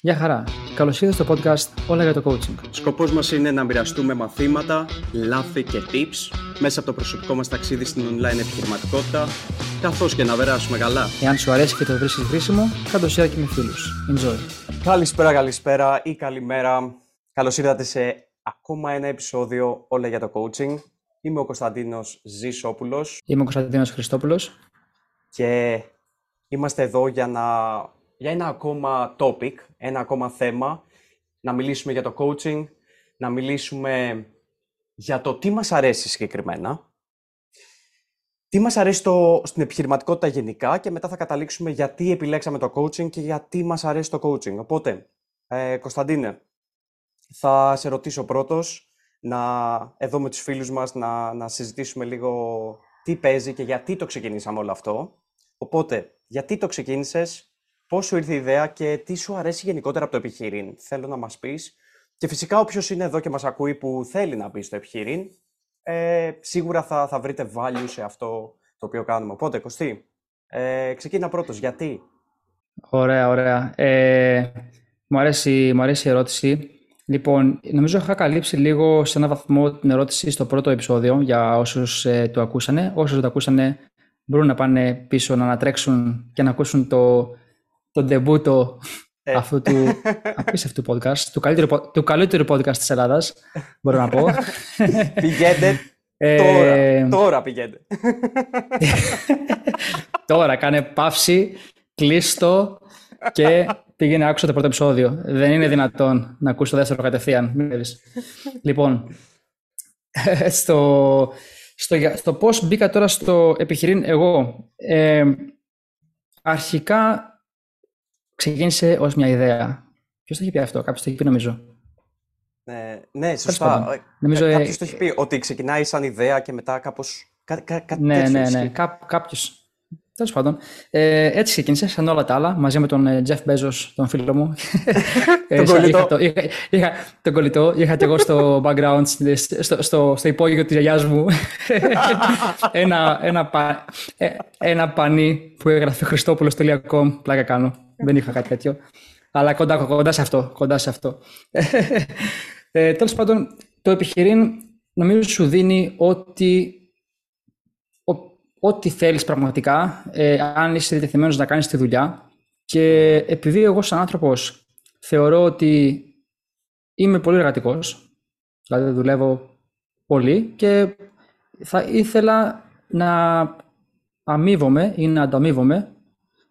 Γεια χαρά. Καλώς ήρθατε στο podcast Όλα για το Coaching. Σκοπός μας είναι να μοιραστούμε μαθήματα, λάθη και tips μέσα από το προσωπικό μας ταξίδι στην online επιχειρηματικότητα, καθώς και να περάσουμε καλά. Εάν σου αρέσει και το βρίσκεις χρήσιμο, κάτω share και με φίλους. Enjoy. Καλησπέρα, καλησπέρα ή καλημέρα. Καλώς ήρθατε σε ακόμα ένα επεισόδιο Όλα για το Coaching. Είμαι ο Κωνσταντίνος Ζήσόπουλο. Είμαι ο Κωνσταντίνος Χριστόπουλος. Και είμαστε εδώ για να για ένα ακόμα topic, ένα ακόμα θέμα, να μιλήσουμε για το coaching, να μιλήσουμε για το τι μας αρέσει συγκεκριμένα, τι μας αρέσει το, στην επιχειρηματικότητα γενικά και μετά θα καταλήξουμε γιατί επιλέξαμε το coaching και γιατί μας αρέσει το coaching. Οπότε, ε, Κωνσταντίνε, θα σε ρωτήσω πρώτος, να, εδώ με τους φίλους μας, να, να συζητήσουμε λίγο τι παίζει και γιατί το ξεκινήσαμε όλο αυτό. Οπότε, γιατί το ξεκίνησες, Πώ σου ήρθε η ιδέα και τι σου αρέσει γενικότερα από το επιχείρημα. Θέλω να μας πεις. Και φυσικά όποιος είναι εδώ και μας ακούει που θέλει να μπει στο επιχείρημα, ε, σίγουρα θα, θα βρείτε value σε αυτό το οποίο κάνουμε. Οπότε, Κωστή, ε, ξεκίνα πρώτος. Γιατί; Ωραία, ωραία. Ε, μου, αρέσει, μου αρέσει η ερώτηση. Λοιπόν, νομίζω είχα καλύψει λίγο σε έναν βαθμό την ερώτηση στο πρώτο επεισόδιο για όσους ε, το ακούσανε. Όσοι δεν το ακούσανε μπορούν να πάνε πίσω να ανατρέξουν και να ακούσουν το το ντεμπούτο ε. αυτού του απίστευτου podcast, του καλύτερου, του καλύτερου podcast της Ελλάδας, μπορώ να πω. Πηγαίνετε ε, τώρα, τώρα πηγαίνετε. τώρα, κάνε παύση, κλείστο και πήγαινε άκουσα το πρώτο επεισόδιο. Δεν είναι δυνατόν να ακούσεις το δεύτερο κατευθείαν. λοιπόν, στο, στο, στο πώς μπήκα τώρα στο επιχειρήν εγώ. Ε, αρχικά ξεκίνησε ως μια ιδέα. Ποιος το έχει πει αυτό, κάποιος το έχει πει νομίζω. Ναι, ναι σωστά. Ε, νομίζω, Κα, κάποιος το έχει πει ότι ξεκινάει σαν ιδέα και μετά κάπως. Κά, κα, ναι, ναι, ναι, ναι. Κά, κάποιος. Τέλος πάντων. Ε, έτσι ξεκίνησε, σαν όλα τα άλλα, μαζί με τον Τζεφ Μπέζος, τον φίλο μου. τον κολλητό. Είχα, είχα, είχα, τον κολλητό. Είχα και εγώ στο background, στο, στο, στο υπόγειο της γιαγιάς μου. ένα, ένα, πα, ε, ένα πανί που έγραφε Χριστόπουλο.com. Πλάκα κάνω. Δεν είχα κάτι τέτοιο. Αλλά κοντά, κοντά σε αυτό. Κοντά σε αυτό. ε, Τέλος πάντων, το επιχειρήν νομίζω σου δίνει ότι ό,τι θέλεις πραγματικά, ε, αν είσαι διατεθειμένος να κάνεις τη δουλειά. Και επειδή εγώ σαν άνθρωπος θεωρώ ότι είμαι πολύ εργατικός, δηλαδή δουλεύω πολύ και θα ήθελα να αμείβομαι ή να ανταμείβομαι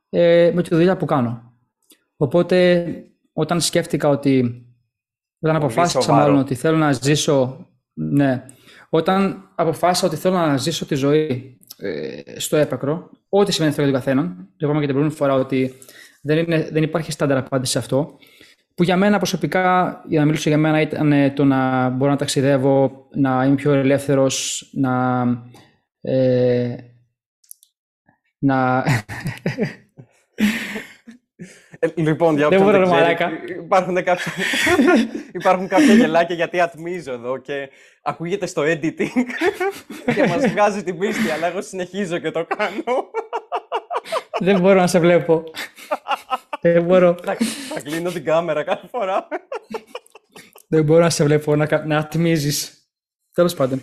ε, με τη δουλειά που κάνω. Οπότε όταν σκέφτηκα ότι, όταν αποφάσισα μάλλον ότι θέλω να ζήσω, ναι, όταν αποφάσισα ότι θέλω να ζήσω τη ζωή ε, στο έπακρο, ό,τι σημαίνει αυτό για τον καθέναν, το είπαμε και την προηγούμενη φορά ότι δεν, είναι, δεν υπάρχει στάνταρ απάντηση σε αυτό, που για μένα προσωπικά, για να μιλήσω για μένα, ήταν το να μπορώ να ταξιδεύω, να είμαι πιο ελεύθερος, να... Ε, να... Ε, λοιπόν, για όποιον δεν, δεν ξέρει, υπάρχουν κάποια, υπάρχουν κάποια γελάκια γιατί ατμίζω εδώ και ακούγεται στο editing και μας βγάζει την πίστη, αλλά εγώ συνεχίζω και το κάνω. δεν μπορώ να σε βλέπω. δεν μπορώ. Θα κλείνω την κάμερα κάθε φορά. δεν μπορώ να σε βλέπω, να, να ατμίζεις. Τέλος πάντων.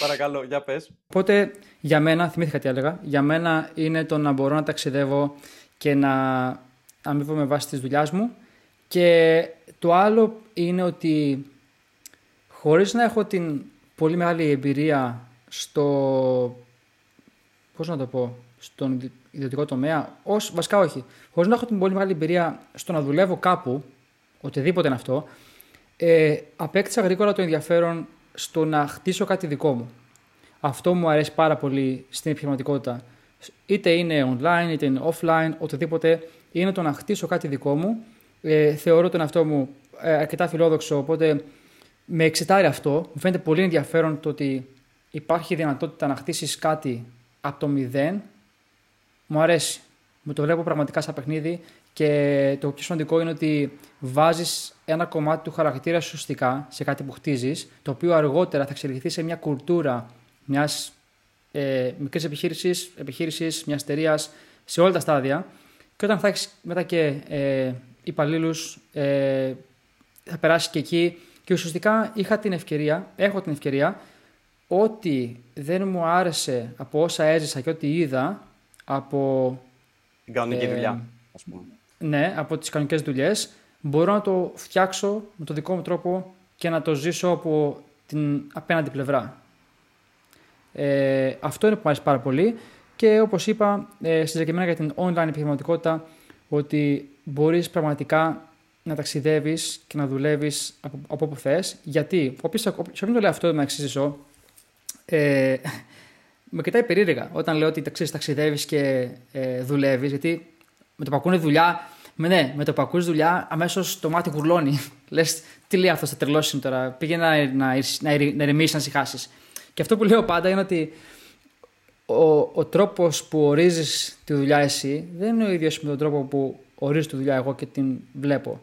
παρακαλώ, για πες. Οπότε, για μένα, θυμήθηκα τι έλεγα, για μένα είναι το να μπορώ να ταξιδεύω και να αμείβομαι βάσει της δουλειάς μου. Και το άλλο είναι ότι χωρίς να έχω την πολύ μεγάλη εμπειρία στο, πώς να το πω, στον ιδιωτικό τομέα, ως, βασικά όχι, χωρίς να έχω την πολύ μεγάλη εμπειρία στο να δουλεύω κάπου, οτιδήποτε είναι αυτό, ε, απέκτησα γρήγορα το ενδιαφέρον στο να χτίσω κάτι δικό μου. Αυτό μου αρέσει πάρα πολύ στην επιχειρηματικότητα. Είτε είναι online, είτε είναι offline, οτιδήποτε, είναι το να χτίσω κάτι δικό μου. Ε, θεωρώ τον αυτό μου ε, αρκετά φιλόδοξο, οπότε με εξετάρει αυτό. Μου φαίνεται πολύ ενδιαφέρον το ότι υπάρχει δυνατότητα να χτίσεις κάτι από το μηδέν. Μου αρέσει. Μου το βλέπω πραγματικά σαν παιχνίδι και το πιο σημαντικό είναι ότι βάζεις ένα κομμάτι του χαρακτήρα σου σωστικά σε κάτι που χτίζεις, το οποίο αργότερα θα εξελιχθεί σε μια κουλτούρα μιας ε, μικρής επιχείρησης, επιχείρησης, μιας εταιρείας σε όλα τα στάδια. Και όταν θα έχεις μετά και ε, υπαλλήλους, ε, θα περάσεις και εκεί. Και ουσιαστικά είχα την ευκαιρία, έχω την ευκαιρία, ό,τι δεν μου άρεσε από όσα έζησα και ό,τι είδα από... Την κανονική ε, δουλειά, ας πούμε. Ναι, από τις κανονικές δουλειές, μπορώ να το φτιάξω με τον δικό μου τρόπο και να το ζήσω από την απέναντι πλευρά. Ε, αυτό είναι που μου αρέσει πάρα πολύ και όπως είπα ε, συγκεκριμένα για την online επιχειρηματικότητα ότι μπορείς πραγματικά να ταξιδεύεις και να δουλεύεις από, από όπου θες. Γιατί, όποιος, όποιος το λέει αυτό να εξηγήσω, ε, με κοιτάει περίεργα όταν λέω ότι ταξιδεύεις και ε, δουλεύεις, γιατί με το που ακούνε δουλειά, με, ναι, με το που ακούς δουλειά, αμέσως το μάτι γουρλώνει. Λες, τι λέει αυτός, θα τρελώσεις τώρα, πήγαινε να, να, να, να ηρεμήσεις, να συχάσεις. Και αυτό που λέω πάντα είναι ότι ο, ο τρόπος που ορίζεις τη δουλειά εσύ δεν είναι ο ίδιος με τον τρόπο που ορίζω τη δουλειά εγώ και την βλέπω.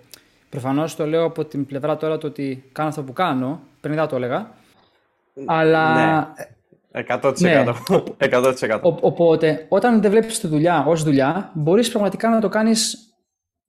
Προφανώς το λέω από την πλευρά τώρα το ότι κάνω αυτό που κάνω, πριν δεν το έλεγα. Αλλά. Ναι. 100%. Ναι. 100%. Ο, οπότε, όταν δεν βλέπεις τη δουλειά ως δουλειά, μπορείς πραγματικά να το κάνεις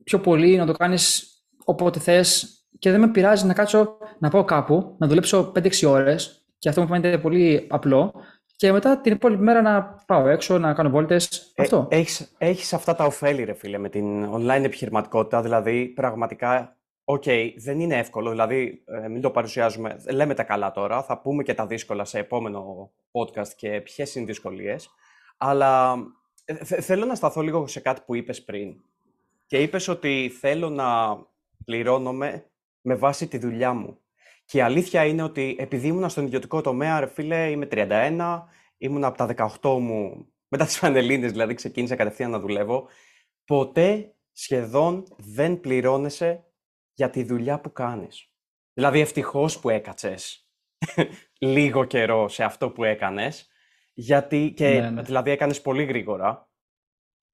πιο πολύ, να το κάνεις όποτε θες και δεν με πειράζει να κάτσω να πάω κάπου, να δουλέψω 5-6 ώρες και αυτό μου φαίνεται πολύ απλό και μετά την υπόλοιπη μέρα να πάω έξω, να κάνω βόλτες. Ε, αυτό. Έχεις, έχεις αυτά τα οφέλη, ρε φίλε, με την online επιχειρηματικότητα. Δηλαδή, πραγματικά, OK, okay, δεν είναι εύκολο. Δηλαδή, ε, μην το παρουσιάζουμε. Λέμε τα καλά τώρα. Θα πούμε και τα δύσκολα σε επόμενο podcast και ποιες είναι οι δυσκολίες. Αλλά ε, θέλω να σταθώ λίγο σε κάτι που είπες πριν. Και είπες ότι θέλω να πληρώνομαι με βάση τη δουλειά μου. Και η αλήθεια είναι ότι επειδή ήμουν στον ιδιωτικό τομέα, ρε φίλε, είμαι 31, ήμουν από τα 18 μου, μετά τις Πανελλήνες δηλαδή ξεκίνησα κατευθείαν να δουλεύω, ποτέ σχεδόν δεν πληρώνεσαι για τη δουλειά που κάνεις. Δηλαδή ευτυχώς που έκατσες λίγο καιρό σε αυτό που έκανες, γιατί και ναι, ναι. δηλαδή έκανες πολύ γρήγορα.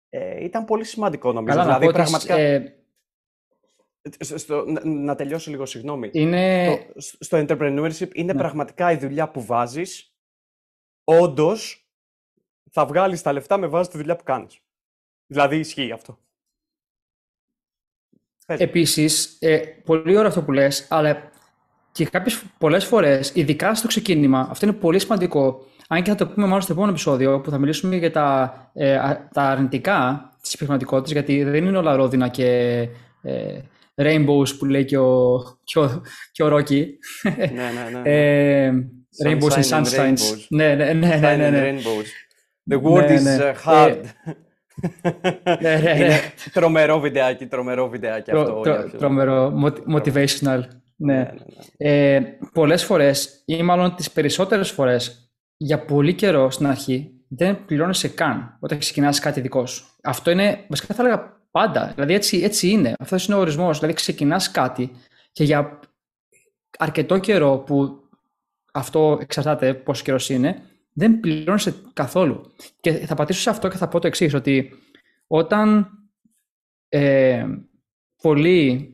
Ε, ήταν πολύ σημαντικό νομίζω. Καλά, δηλαδή, πραγματικά... Ε, στο, να, τελειώσω λίγο, συγγνώμη. Είναι... Στο, στο entrepreneurship είναι ναι. πραγματικά η δουλειά που βάζεις. Όντως, θα βγάλεις τα λεφτά με βάση τη δουλειά που κάνεις. Δηλαδή, ισχύει αυτό. Επίσης, ε, πολύ ωραίο αυτό που λες, αλλά και κάποιες πολλές φορές, ειδικά στο ξεκίνημα, αυτό είναι πολύ σημαντικό, αν και θα το πούμε μάλλον στο επόμενο επεισόδιο, που θα μιλήσουμε για τα, ε, τα αρνητικά της επιχειρηματικότητας, γιατί δεν είναι όλα ρόδινα και ε, rainbows που λέει και ο, και ο, και ο Rocky. ναι, ναι, ναι. ε, rainbows and sunshines. Ναι, ναι, ναι. ναι, ναι, ναι. Rainbows. The word is uh, hard. Ναι, ναι, Είναι τρομερό βιντεάκι, τρομερό βιντεάκι αυτό. Τρομερό, motivational. Ναι. Ε, πολλές φορές ή μάλλον τις περισσότερες φορές για πολύ καιρό στην αρχή δεν πληρώνεσαι καν όταν ξεκινάς κάτι δικό σου. Αυτό είναι, βασικά θα έλεγα Πάντα. Δηλαδή έτσι, έτσι είναι. Αυτός είναι ο ορισμός. Δηλαδή ξεκινάς κάτι και για αρκετό καιρό που αυτό εξαρτάται πόσο καιρός είναι, δεν πληρώνεσαι καθόλου. Και θα πατήσω σε αυτό και θα πω το εξής, ότι όταν ε, πολλοί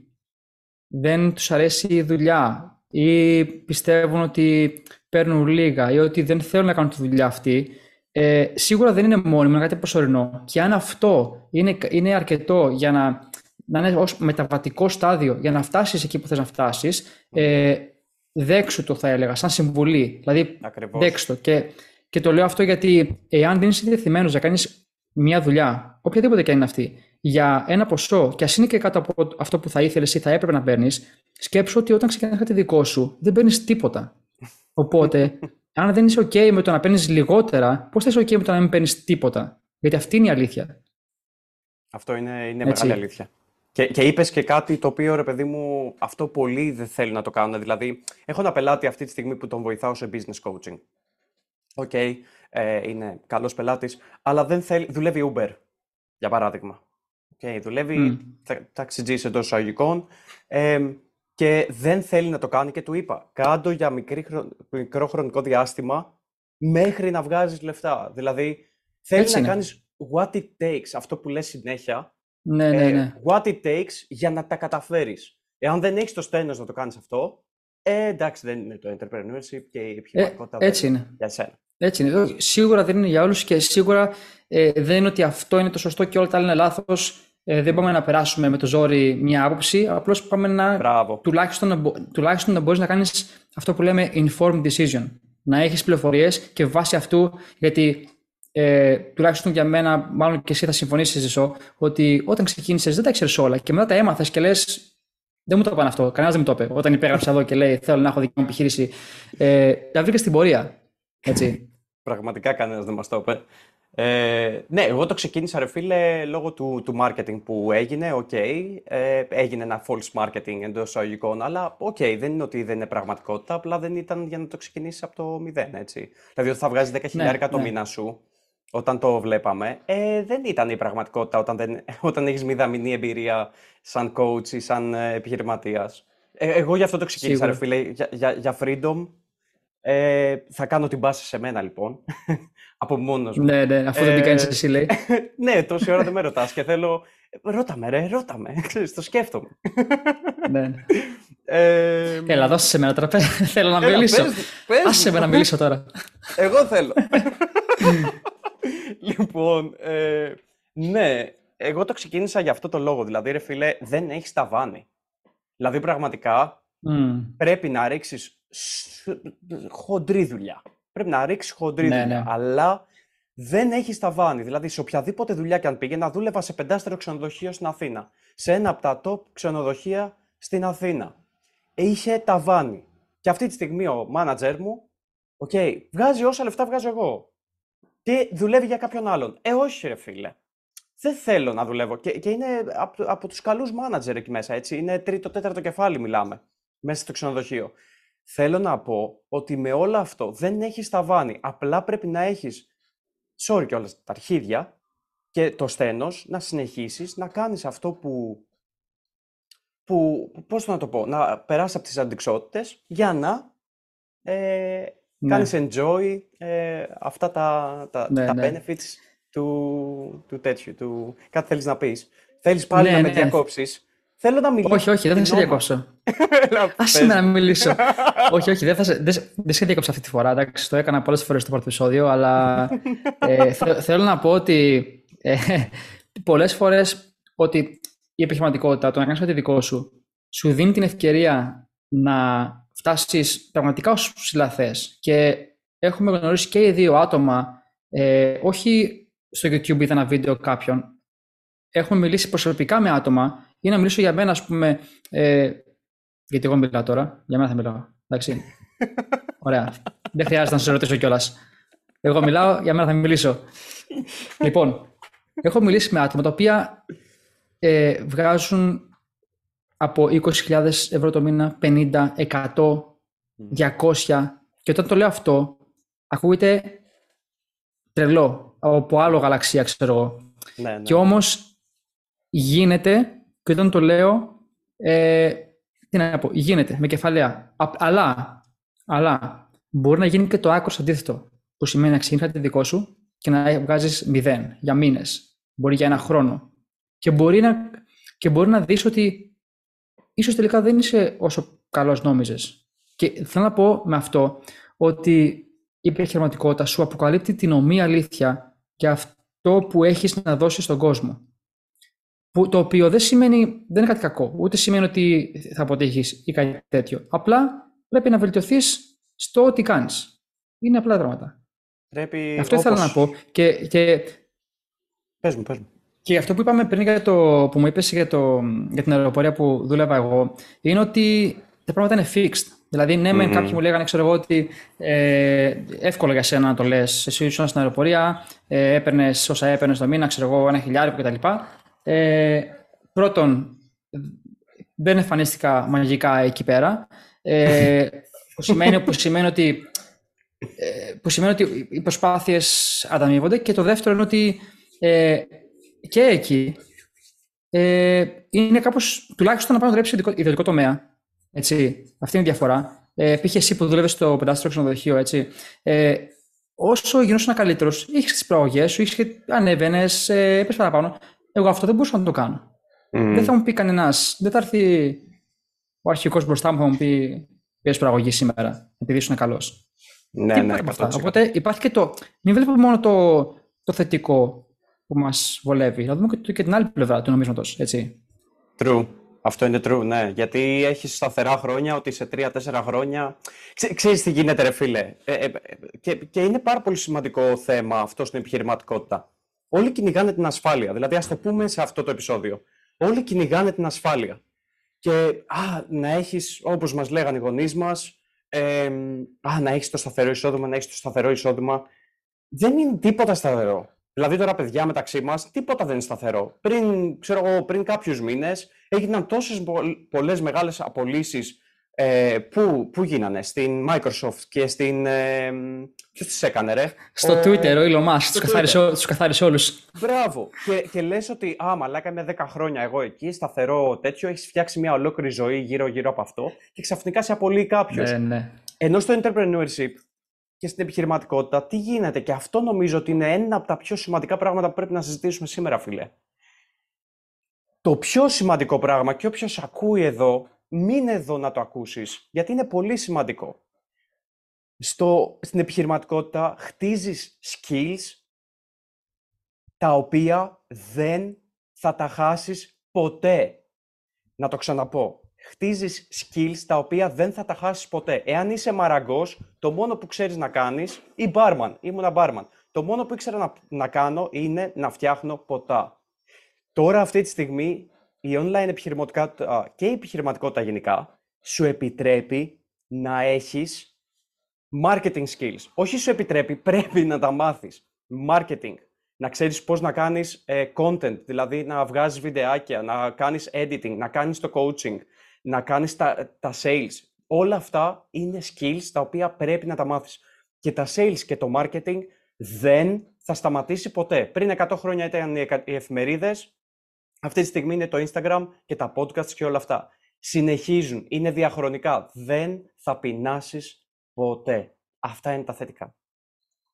δεν τους αρέσει η δουλειά ή πιστεύουν ότι παίρνουν λίγα ή ότι δεν θέλουν να κάνουν τη δουλειά αυτή, ε, σίγουρα δεν είναι μόνιμο, είναι κάτι προσωρινό. Και αν αυτό είναι, είναι αρκετό για να, να είναι ως μεταβατικό στάδιο για να φτάσεις εκεί που θες να φτάσεις, ε, δέξου το θα έλεγα, σαν συμβουλή. Δηλαδή, δέξου το. Και, και το λέω αυτό γιατί εάν δεν είσαι διεθυμένος να κάνεις μια δουλειά, οποιαδήποτε και αν είναι αυτή, για ένα ποσό, και ας είναι και κάτω από αυτό που θα ήθελες ή θα έπρεπε να παίρνεις, σκέψου ότι όταν ξεκινάς κάτι δικό σου, δεν παίρνεις τίποτα. Οπότε αν δεν είσαι OK με το να παίρνεις λιγότερα, πώς θα είσαι OK με το να μην παίρνεις τίποτα; Γιατί αυτή είναι η αλήθεια. Αυτό είναι, είναι μεγάλη αλήθεια. Και, και είπες και κάτι το οποίο ρε παιδί μου, αυτό πολλοί δεν θέλουν να το κάνουν. Δηλαδή, έχω ένα πελάτη αυτή τη στιγμή που τον βοηθάω σε business coaching. OK, okay, ε, είναι καλός πελάτης, αλλά δεν θέλει, δουλεύει Uber, για παράδειγμα. Okay, δουλεύει mm. ταξιτζή εντός εισαγωγικών. Ε, και δεν θέλει να το κάνει και του είπα, κάντο για μικρή, μικρό χρονικό διάστημα μέχρι να βγάζεις λεφτά. Δηλαδή, θέλει να κάνεις what it takes, αυτό που λες συνέχεια, ναι, ναι, ε, ναι. what it takes για να τα καταφέρεις. Εάν δεν έχεις το στένος να το κάνεις αυτό, ε, εντάξει, δεν είναι το entrepreneurship και η επιχειρηματικότητα ε, έτσι είναι. για σένα. Έτσι είναι. Σίγουρα δεν είναι για όλους και σίγουρα ε, δεν είναι ότι αυτό είναι το σωστό και όλα τα άλλα είναι λάθος ε, δεν πάμε να περάσουμε με το ζόρι μια άποψη, απλώς πάμε να τουλάχιστον, να τουλάχιστον να μπορείς να κάνεις αυτό που λέμε informed decision. Να έχεις πληροφορίες και βάσει αυτού, γιατί ε, τουλάχιστον για μένα, μάλλον και εσύ θα συμφωνήσεις, Ζησό, ότι όταν ξεκίνησες δεν τα ξέρει όλα και μετά τα έμαθες και λες. Δεν μου το είπαν αυτό. Κανένας δεν μου το είπε. Όταν υπέγραψα εδώ και λέει Θέλω να έχω δική μου επιχείρηση. Ε, τα βρήκα στην πορεία. Έτσι. Πραγματικά κανένας δεν μας το είπε. Ε, ναι, εγώ το ξεκίνησα, ρε φίλε, λόγω του, του marketing που έγινε. OK, okay, ε, έγινε ένα false marketing εντός εισαγωγικών, αλλά OK, okay, δεν είναι ότι δεν είναι πραγματικότητα, απλά δεν ήταν για να το ξεκινήσεις από το μηδέν, έτσι. Δηλαδή, ότι θα βγάζεις 10.000 ναι, το ναι. μήνα σου, όταν το βλέπαμε, ε, δεν ήταν η πραγματικότητα όταν, δεν, όταν έχεις μηδαμινή εμπειρία σαν coach ή σαν ε, επιχειρηματίας. Ε, εγώ γι' αυτό το ξεκίνησα, ρε φίλε, για, για, για freedom. Ε, θα κάνω την πάση σε μένα, λοιπόν, από μόνος μου. Ναι, ναι, αφού δεν την κάνεις εσύ, λέει. ναι, τόση ώρα δεν με ρωτάς και θέλω... Ρώτα με, ρε, ρώτα με, ξέρεις, το σκέφτομαι. ναι. Ε, Έλα, δώσε σε μένα τώρα, θέλω να μιλήσω. Πες, Άσε με να μιλήσω τώρα. Εγώ θέλω. Λοιπόν, ε, ναι, εγώ το ξεκίνησα για αυτό το λόγο. Δηλαδή, ρε φίλε, δεν έχεις ταβάνι. Δηλαδή, πραγματικά πρέπει να ρίξεις χοντρή δουλειά. Πρέπει να ρίξεις χοντρή ναι, δουλειά. Ναι. Αλλά δεν έχεις ταβάνι. Δηλαδή, σε οποιαδήποτε δουλειά και αν πήγαινα, δούλευα σε πεντάστερο ξενοδοχείο στην Αθήνα. Σε ένα από τα top ξενοδοχεία στην Αθήνα. Είχε ταβάνι. Και αυτή τη στιγμή ο μάνατζερ μου, OK, okay, βγάζει όσα λεφτά βγάζω εγώ και δουλεύει για κάποιον άλλον. Ε, όχι, ρε φίλε. Δεν θέλω να δουλεύω. Και, και είναι από, από τους καλούς μάνατζερ εκεί μέσα. Έτσι. Είναι τρίτο, τέταρτο κεφάλι, μιλάμε. Μέσα στο ξενοδοχείο. Θέλω να πω ότι με όλο αυτό δεν έχεις ταβάνι. Απλά πρέπει να έχεις. Sorry κιόλας, τα αρχίδια και το σθένος να συνεχίσεις να κάνεις αυτό που, που πώς να το πω, να περάσεις από τις αντικσότητες για να ε, ναι. κάνεις enjoy ε, αυτά τα, τα, ναι, τα ναι. benefits του, του τέτοιου, του... κάτι θέλεις να πεις. Θέλεις πάλι ναι, να με ναι. διακόψεις. Θέλω να μιλήσω. Όχι, όχι, δεν θα σε διακόψω. Άσε με να μιλήσω. όχι, όχι, δεν, θα σε, δεν, δεν σε διακόψω αυτή τη φορά. Εντάξει, το έκανα πολλές φορές στο πρώτο επεισόδιο, αλλά ε, θέλω να πω ότι ε, πολλές φορές ότι η επιχειρηματικότητα, το να κάνεις κάτι δικό σου, σου δίνει την ευκαιρία να φτάσεις πραγματικά ως ψηλά θες. Και έχουμε γνωρίσει και οι δύο άτομα, ε, όχι στο YouTube είδα ένα βίντεο κάποιον, έχουμε μιλήσει προσωπικά με άτομα ή να μιλήσω για μένα, ας πούμε, ε, γιατί εγώ μιλάω τώρα, για μένα θα μιλάω, εντάξει. Ωραία. Δεν χρειάζεται να σας ρωτήσω κιόλας. Εγώ μιλάω, για μένα θα μιλήσω. λοιπόν, έχω μιλήσει με άτομα τα οποία ε, βγάζουν από 20.000 ευρώ το μήνα, 50, 100, 200. Και όταν το λέω αυτό, ακούγεται τρελό, από άλλο γαλαξία, ξέρω εγώ. Ναι, ναι. Και όμως γίνεται, και όταν το λέω, ε, τι να πω, γίνεται με κεφαλαία. Αλλά, αλλά μπορεί να γίνει και το άκρος αντίθετο, που σημαίνει να ξεκινήσει κάτι δικό σου και να βγάζεις μηδέν για μήνες, μπορεί για ένα χρόνο. Και μπορεί να, και μπορεί να δεις ότι ίσως τελικά δεν είσαι όσο καλός νόμιζες. Και θέλω να πω με αυτό ότι η επιχειρηματικότητα σου αποκαλύπτει την ομοία αλήθεια και αυτό που έχεις να δώσεις στον κόσμο. Που, το οποίο δεν σημαίνει, δεν είναι κάτι κακό, ούτε σημαίνει ότι θα αποτύχεις ή κάτι τέτοιο. Απλά πρέπει να βελτιωθείς στο ό,τι κάνεις. Είναι απλά δράματα. Πρέπει αυτό όπως... ήθελα να πω. Και, και... Πες μου, πες μου. Και αυτό που είπαμε πριν για το, που μου είπες για, το, για την αεροπορία που δούλευα εγώ, είναι ότι τα πράγματα είναι fixed. Δηλαδή, ναι, mm-hmm. κάποιοι μου λέγανε, ξέρω εγώ, ότι ε, εύκολο για σένα να το λες. Εσύ ήσουν στην αεροπορία, ε, έπαιρνες όσα έπαιρνες το μήνα, ξέρω εγώ, ένα χιλιάρικο κτλ. Ε, πρώτον, δεν εμφανίστηκα μαγικά εκεί πέρα. Ε, που, σημαίνει, που, σημαίνει ότι, ε, που σημαίνει ότι οι προσπάθειες ανταμείβονται. Και το δεύτερο είναι ότι ε, και εκεί ε, είναι κάπως τουλάχιστον να πάω να δουλέψει σε ιδιωτικό τομέα. Έτσι. Αυτή είναι η διαφορά. Ε, Πήγε εσύ που δούλευε στο πεντάστρο ξενοδοχείο, έτσι. Ε, όσο γινόσουν καλύτερος, είχε τις προαγωγές σου, είχε ανέβαινες, ε, έπεσε παραπάνω. Εγώ αυτό δεν μπορούσα να το κάνω. Mm. Δεν θα μου πει κανένας, δεν θα έρθει ο αρχικός μπροστά μου θα μου πει Ποια προαγωγή σήμερα, επειδή ήσουν καλός. Ναι, ναι, ναι. Οπότε υπάρχει και το. Μην βλέπουμε μόνο το, το θετικό που μας βολεύει. Να δούμε και, και την άλλη πλευρά του νομίσματος, έτσι. True. Αυτό είναι true, ναι. Γιατί έχει σταθερά χρόνια, ότι σε τρία-τέσσερα χρόνια. Ξέ, ξέρεις τι γίνεται, ρε φίλε. Ε, ε, και, και είναι πάρα πολύ σημαντικό θέμα αυτό στην επιχειρηματικότητα. Όλοι κυνηγάνε την ασφάλεια. Δηλαδή, ας το πούμε σε αυτό το επεισόδιο. Όλοι κυνηγάνε την ασφάλεια. Και α, να έχεις, όπως μας λέγανε οι γονείς μας, ε, α, να έχεις το σταθερό εισόδημα, να έχεις το σταθερό εισόδημα. Δεν είναι τίποτα σταθερό. Δηλαδή τώρα, παιδιά, μεταξύ μας, τίποτα δεν είναι σταθερό. Πριν, ξέρω εγώ, πριν κάποιους μήνες έγιναν τόσες πολλές μεγάλες απολύσεις. Ε, πού, πού γίνανε, στην Microsoft και στην. Ε, Ποιος τις έκανε, ρε; Στο Twitter, ο Elon Musk. Τους καθάρισε, καθάρισε όλους. Μπράβο. Και, και λες ότι, α, μαλάκα είμαι 10 χρόνια εγώ εκεί, σταθερό τέτοιο, έχεις φτιάξει μια ολόκληρη ζωή γύρω-γύρω από αυτό και ξαφνικά σε απολύει κάποιος. Ναι, ναι. Ενώ στο entrepreneurship και στην επιχειρηματικότητα, τι γίνεται; Και αυτό νομίζω ότι είναι ένα από τα πιο σημαντικά πράγματα που πρέπει να συζητήσουμε σήμερα, φίλε. Το πιο σημαντικό πράγμα και όποιος ακούει εδώ, μην εδώ να το ακούσεις, γιατί είναι πολύ σημαντικό. Στο, στην επιχειρηματικότητα χτίζεις skills τα οποία δεν θα τα χάσεις ποτέ. Να το ξαναπώ χτίζεις skills τα οποία δεν θα τα χάσεις ποτέ. Εάν είσαι μαραγκός, το μόνο που ξέρεις να κάνεις, ή barman, ήμουνα barman, το μόνο που ήξερα να, να κάνω είναι να φτιάχνω ποτά. Τώρα αυτή τη στιγμή η online επιχειρηματικότητα και η επιχειρηματικότητα γενικά σου επιτρέπει να έχεις marketing skills. Όχι σου επιτρέπει, πρέπει να τα μάθεις. Marketing. Να ξέρεις πώς να κάνεις ε, content, δηλαδή να βγάζεις βιντεάκια, να κάνεις editing, να κάνεις το coaching, να κάνεις τα, τα sales. Όλα αυτά είναι skills τα οποία πρέπει να τα μάθεις. Και τα sales και το marketing δεν θα σταματήσει ποτέ. Πριν 100 χρόνια ήταν οι εφημερίδες, αυτή τη στιγμή είναι το Instagram και τα podcast και όλα αυτά. Συνεχίζουν, είναι διαχρονικά. Δεν θα πεινάσεις ποτέ. Αυτά είναι τα θετικά.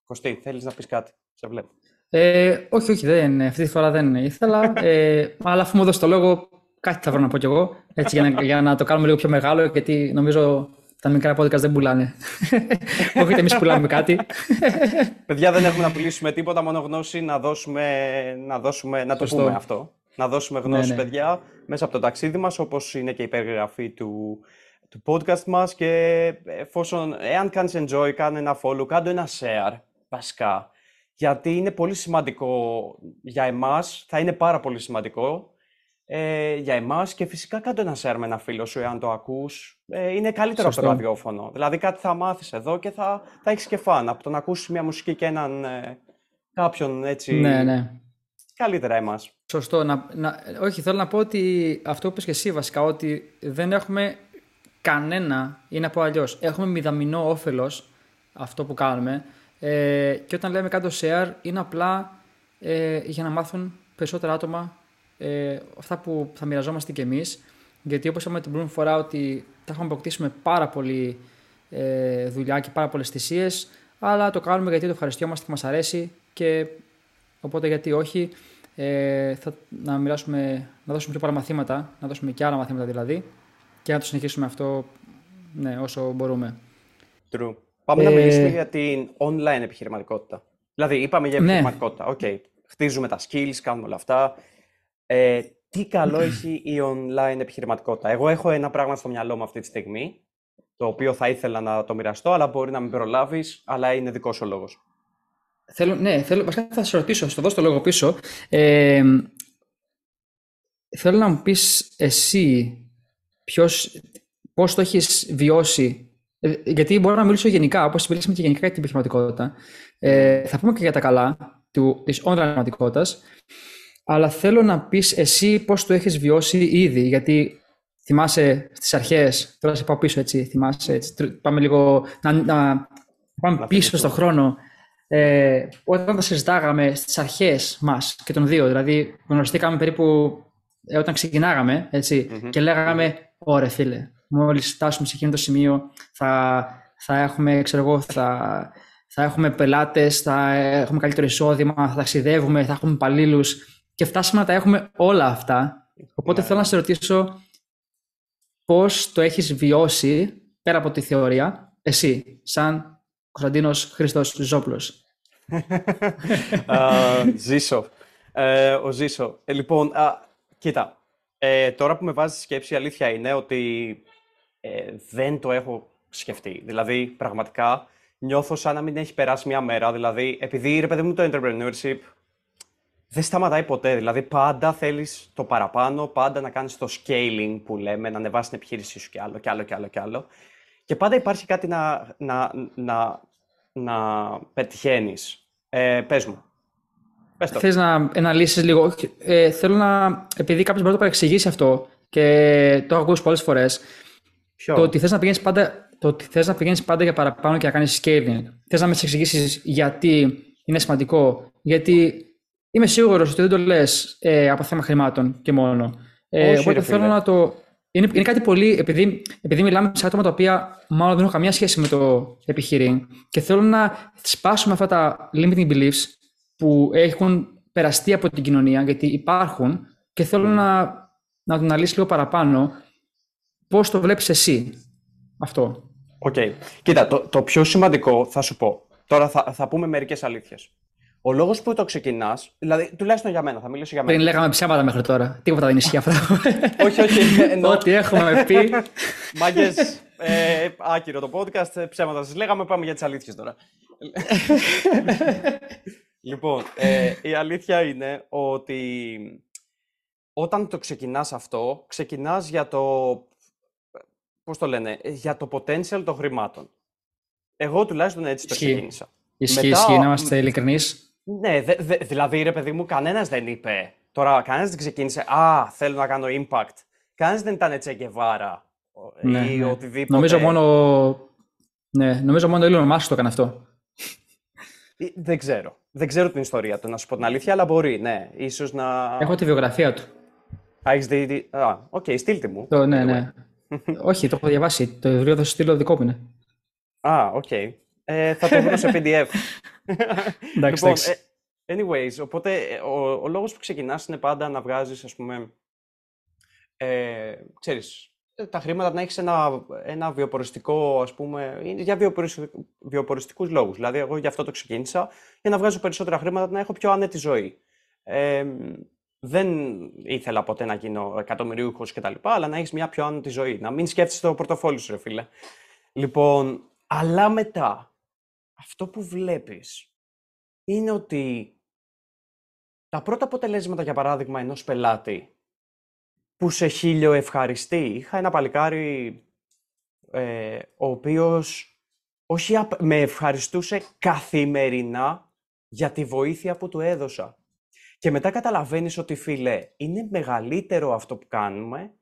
Κωστή, θέλεις να πεις κάτι; Σε βλέπω. Ε, όχι, όχι, δεν, αυτή τη φορά δεν ήθελα. Ε, αλλά αφού μου δώσει το λόγο, Κάτι θα βρω να πω κι εγώ, έτσι, για, να, για να το κάνουμε λίγο πιο μεγάλο, γιατί νομίζω τα μικρά podcast δεν πουλάνε. Όχι, εμείς πουλάμε κάτι. Παιδιά, δεν έχουμε να πουλήσουμε τίποτα, μόνο γνώση να δώσουμε, να, δώσουμε, να το πούμε αυτό. Να δώσουμε γνώση, ναι, ναι. παιδιά, μέσα από το ταξίδι μας, όπως είναι και η περιγραφή του, του podcast μας και εφόσον, εάν κάνεις enjoy, κάνε ένα follow, κάνε ένα share, βασικά. Γιατί είναι πολύ σημαντικό για εμάς, θα είναι πάρα πολύ σημαντικό ε, για εμάς και φυσικά κάντε ένα share με ένα φίλο σου εάν το ακούς. Ε, είναι καλύτερο από το ραδιόφωνο. Δηλαδή κάτι θα μάθεις εδώ και θα, θα έχεις και φαν από το να ακούσεις μια μουσική και έναν ε, κάποιον έτσι... Ναι, ναι. Καλύτερα εμάς. Σωστό. Να, να, όχι, θέλω να πω ότι αυτό που είπες και εσύ βασικά, ότι δεν έχουμε κανένα, ή να πω αλλιώς, έχουμε μηδαμινό όφελος αυτό που κάνουμε. Ε, και όταν λέμε κάτω share, είναι απλά ε, για να μάθουν περισσότερα άτομα ε, αυτά που θα μοιραζόμαστε κι εμείς. Γιατί όπως είπαμε την προηγούμενη φορά, ότι θα έχουμε αποκτήσει πάρα πολύ ε, δουλειά και πάρα πολλές θυσίες, αλλά το κάνουμε γιατί το ευχαριστιόμαστε και μας αρέσει και οπότε γιατί όχι. Ε, θα, να, μοιράσουμε, να δώσουμε πιο πολλά μαθήματα, να δώσουμε και άλλα μαθήματα δηλαδή και να το συνεχίσουμε αυτό ναι, όσο μπορούμε. True. Πάμε να μιλήσουμε για την online επιχειρηματικότητα. Δηλαδή, είπαμε για ναι. επιχειρηματικότητα. OK, okay. χτίζουμε τα skills, κάνουμε όλα αυτά. Ε, τι καλό έχει η online επιχειρηματικότητα. Εγώ έχω ένα πράγμα στο μυαλό μου αυτή τη στιγμή, το οποίο θα ήθελα να το μοιραστώ, αλλά μπορεί να μην προλάβεις, αλλά είναι δικός ο λόγος. Θέλω, ναι, θέλω, βασικά θα σε ρωτήσω, θα σου δώσω το λόγο πίσω. Ε, θέλω να μου πεις εσύ ποιος, πώς το έχεις βιώσει. Ε, γιατί μπορώ να μιλήσω γενικά, όπως μιλήσαμε και γενικά για την επιχειρηματικότητα. Ε, θα πούμε και για τα καλά του, της online επιχειρηματικότητας αλλά θέλω να πεις εσύ πώς το έχεις βιώσει ήδη, γιατί θυμάσαι στις αρχές, τώρα σε πάω πίσω έτσι, θυμάσαι έτσι, πάμε λίγο να, να πάμε πίσω στον χρόνο, ε, όταν τα συζητάγαμε στις αρχές μας και των δύο, δηλαδή γνωριστήκαμε περίπου ε, όταν ξεκινάγαμε, και λέγαμε, ωραία φίλε, μόλις φτάσουμε σε εκείνο το σημείο θα, θα έχουμε, ξέρω εγώ, θα, θα έχουμε πελάτες, θα έχουμε καλύτερο εισόδημα, θα ταξιδεύουμε, θα έχουμε υπαλλήλους και φτάσαμε να τα έχουμε όλα αυτά. Οπότε θέλω να σε ρωτήσω πώς το έχεις βιώσει πέρα από τη θεωρία, εσύ, σαν Κωνσταντίνος Χριστός Ζόπλος. uh, ζήσω. Ε, ο Ζήσο. Ε, λοιπόν, α, κοίτα, ε, τώρα που με βάζεις στη σκέψη, η αλήθεια είναι ότι ε, δεν το έχω σκεφτεί. Δηλαδή, πραγματικά, νιώθω σαν να μην έχει περάσει μια μέρα. Δηλαδή, επειδή, ρε παιδί μου, το entrepreneurship δεν σταματάει ποτέ. Δηλαδή, πάντα θέλεις το παραπάνω, πάντα να κάνεις το scaling που λέμε, να ανεβάσεις την επιχείρησή σου κι άλλο, κι άλλο, κι άλλο, κι άλλο. Και πάντα υπάρχει κάτι να, να, να, να πετυχαίνεις. Ε, πες μου. Πες το. Θες να αναλύσεις λίγο. Ε, θέλω να, επειδή κάποιος μπορεί να το παρεξηγήσει αυτό και το έχω ακούσει πολλές φορές, Ποιο; το ότι θες να πηγαίνεις πάντα, το ότι θες να πηγαίνεις πάντα για παραπάνω και να κάνεις scaling. Θες να με εξηγήσεις γιατί είναι σημαντικό. Γιατί είμαι σίγουρος ότι δεν το λες ε, από θέμα χρημάτων και μόνο. Ε, Όχι, οπότε θέλω να το. Είναι, είναι κάτι πολύ. Επειδή, επειδή μιλάμε σε άτομα τα οποία μάλλον δεν έχουν καμία σχέση με το επιχειρήν και θέλω να σπάσουμε αυτά τα limiting beliefs που έχουν περαστεί από την κοινωνία, γιατί υπάρχουν, και θέλω να, να το αναλύσεις λίγο παραπάνω πώς το βλέπεις εσύ αυτό; OK. Okay. Κοίτα, το, το πιο σημαντικό θα σου πω. Τώρα θα, θα πούμε μερικές αλήθειες. Ο λόγος που το ξεκινάς, δηλαδή τουλάχιστον για μένα, θα μιλήσω για μένα. Πριν λέγαμε ψέματα μέχρι τώρα. Τίποτα δεν ισχύει αυτό. όχι, όχι. Εννοώ... Ό,τι έχουμε πει. Μάγκες, ε, άκυρο το podcast, ε, ψέματα σας λέγαμε. Πάμε για τις αλήθειες τώρα. λοιπόν, ε, η αλήθεια είναι ότι όταν το ξεκινάς αυτό, ξεκινάς για το, πώς το λένε, για το potential των χρημάτων. Εγώ τουλάχιστον έτσι το ξεκίνησα. Ισχύει, Μετά, ισχύει, να είμαστε ειλικρινείς. Ναι, δε, δε, δηλαδή ρε παιδί μου, κανένας δεν είπε. Τώρα, κανένας δεν ξεκίνησε. Α, θέλω να κάνω impact. Κανένας δεν ήταν Τσε Γκεβάρα ναι, ή ναι. οτιδήποτε. Νομίζω μόνο. Ναι, νομίζω μόνο ο Elon Musk το έκανε αυτό. Ε, δεν ξέρω. Δεν ξέρω την ιστορία του, να σου πω την αλήθεια, αλλά μπορεί, ναι. Ίσως να... Έχω τη βιογραφία του. Α, έχεις δει... Α, OK, okay, στείλτε μου. Το, ναι, ναι. Όχι, το έχω διαβάσει. Το βιβλίο θα σου στείλω δικό μου είναι. Α, OK. Okay. Ε, θα το βρω σε PDF. εντάξει, λοιπόν, ε, anyways, οπότε ε, ο, ο λόγος που ξεκινάς είναι πάντα να βγάζεις, ας πούμε, ε, ξέρεις, τα χρήματα να έχεις ένα, ένα βιοποριστικό, ας πούμε, για βιοποριστικού, βιοποριστικούς λόγους. Δηλαδή, εγώ γι' αυτό το ξεκίνησα, για να βγάζω περισσότερα χρήματα, να έχω πιο άνετη ζωή. Ε, δεν ήθελα ποτέ να γίνω εκατομμυρίουχος κτλ. Αλλά να έχεις μια πιο άνετη ζωή. Να μην σκέφτεσαι το πορτοφόλι σου, ρε φίλε. Λοιπόν, αλλά μετά, αυτό που βλέπεις είναι ότι τα πρώτα αποτελέσματα, για παράδειγμα, ενός πελάτη που σε χίλιο ευχαριστεί. Είχα ένα παλικάρι ε, ο οποίος όχι με ευχαριστούσε καθημερινά για τη βοήθεια που του έδωσα. Και μετά καταλαβαίνεις ότι, φίλε, είναι μεγαλύτερο αυτό που κάνουμε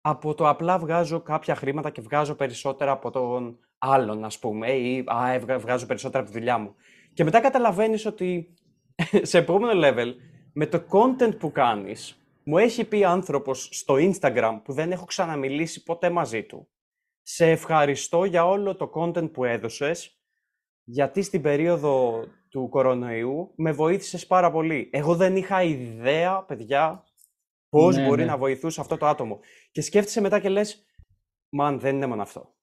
από το απλά βγάζω κάποια χρήματα και βγάζω περισσότερα από τον άλλον, ας πούμε, ή α, βγάζω περισσότερα από τη δουλειά μου. Και μετά καταλαβαίνεις ότι σε επόμενο level, με το content που κάνεις, μου έχει πει άνθρωπος στο Instagram που δεν έχω ξαναμιλήσει ποτέ μαζί του. Σε ευχαριστώ για όλο το content που έδωσες, γιατί στην περίοδο του κορονοϊού με βοήθησες πάρα πολύ. Εγώ δεν είχα ιδέα, παιδιά, πώς ναι, μπορεί ναι. να βοηθούσε αυτό το άτομο. Και σκέφτεσαι μετά και λες, man, δεν είναι μόνο αυτό.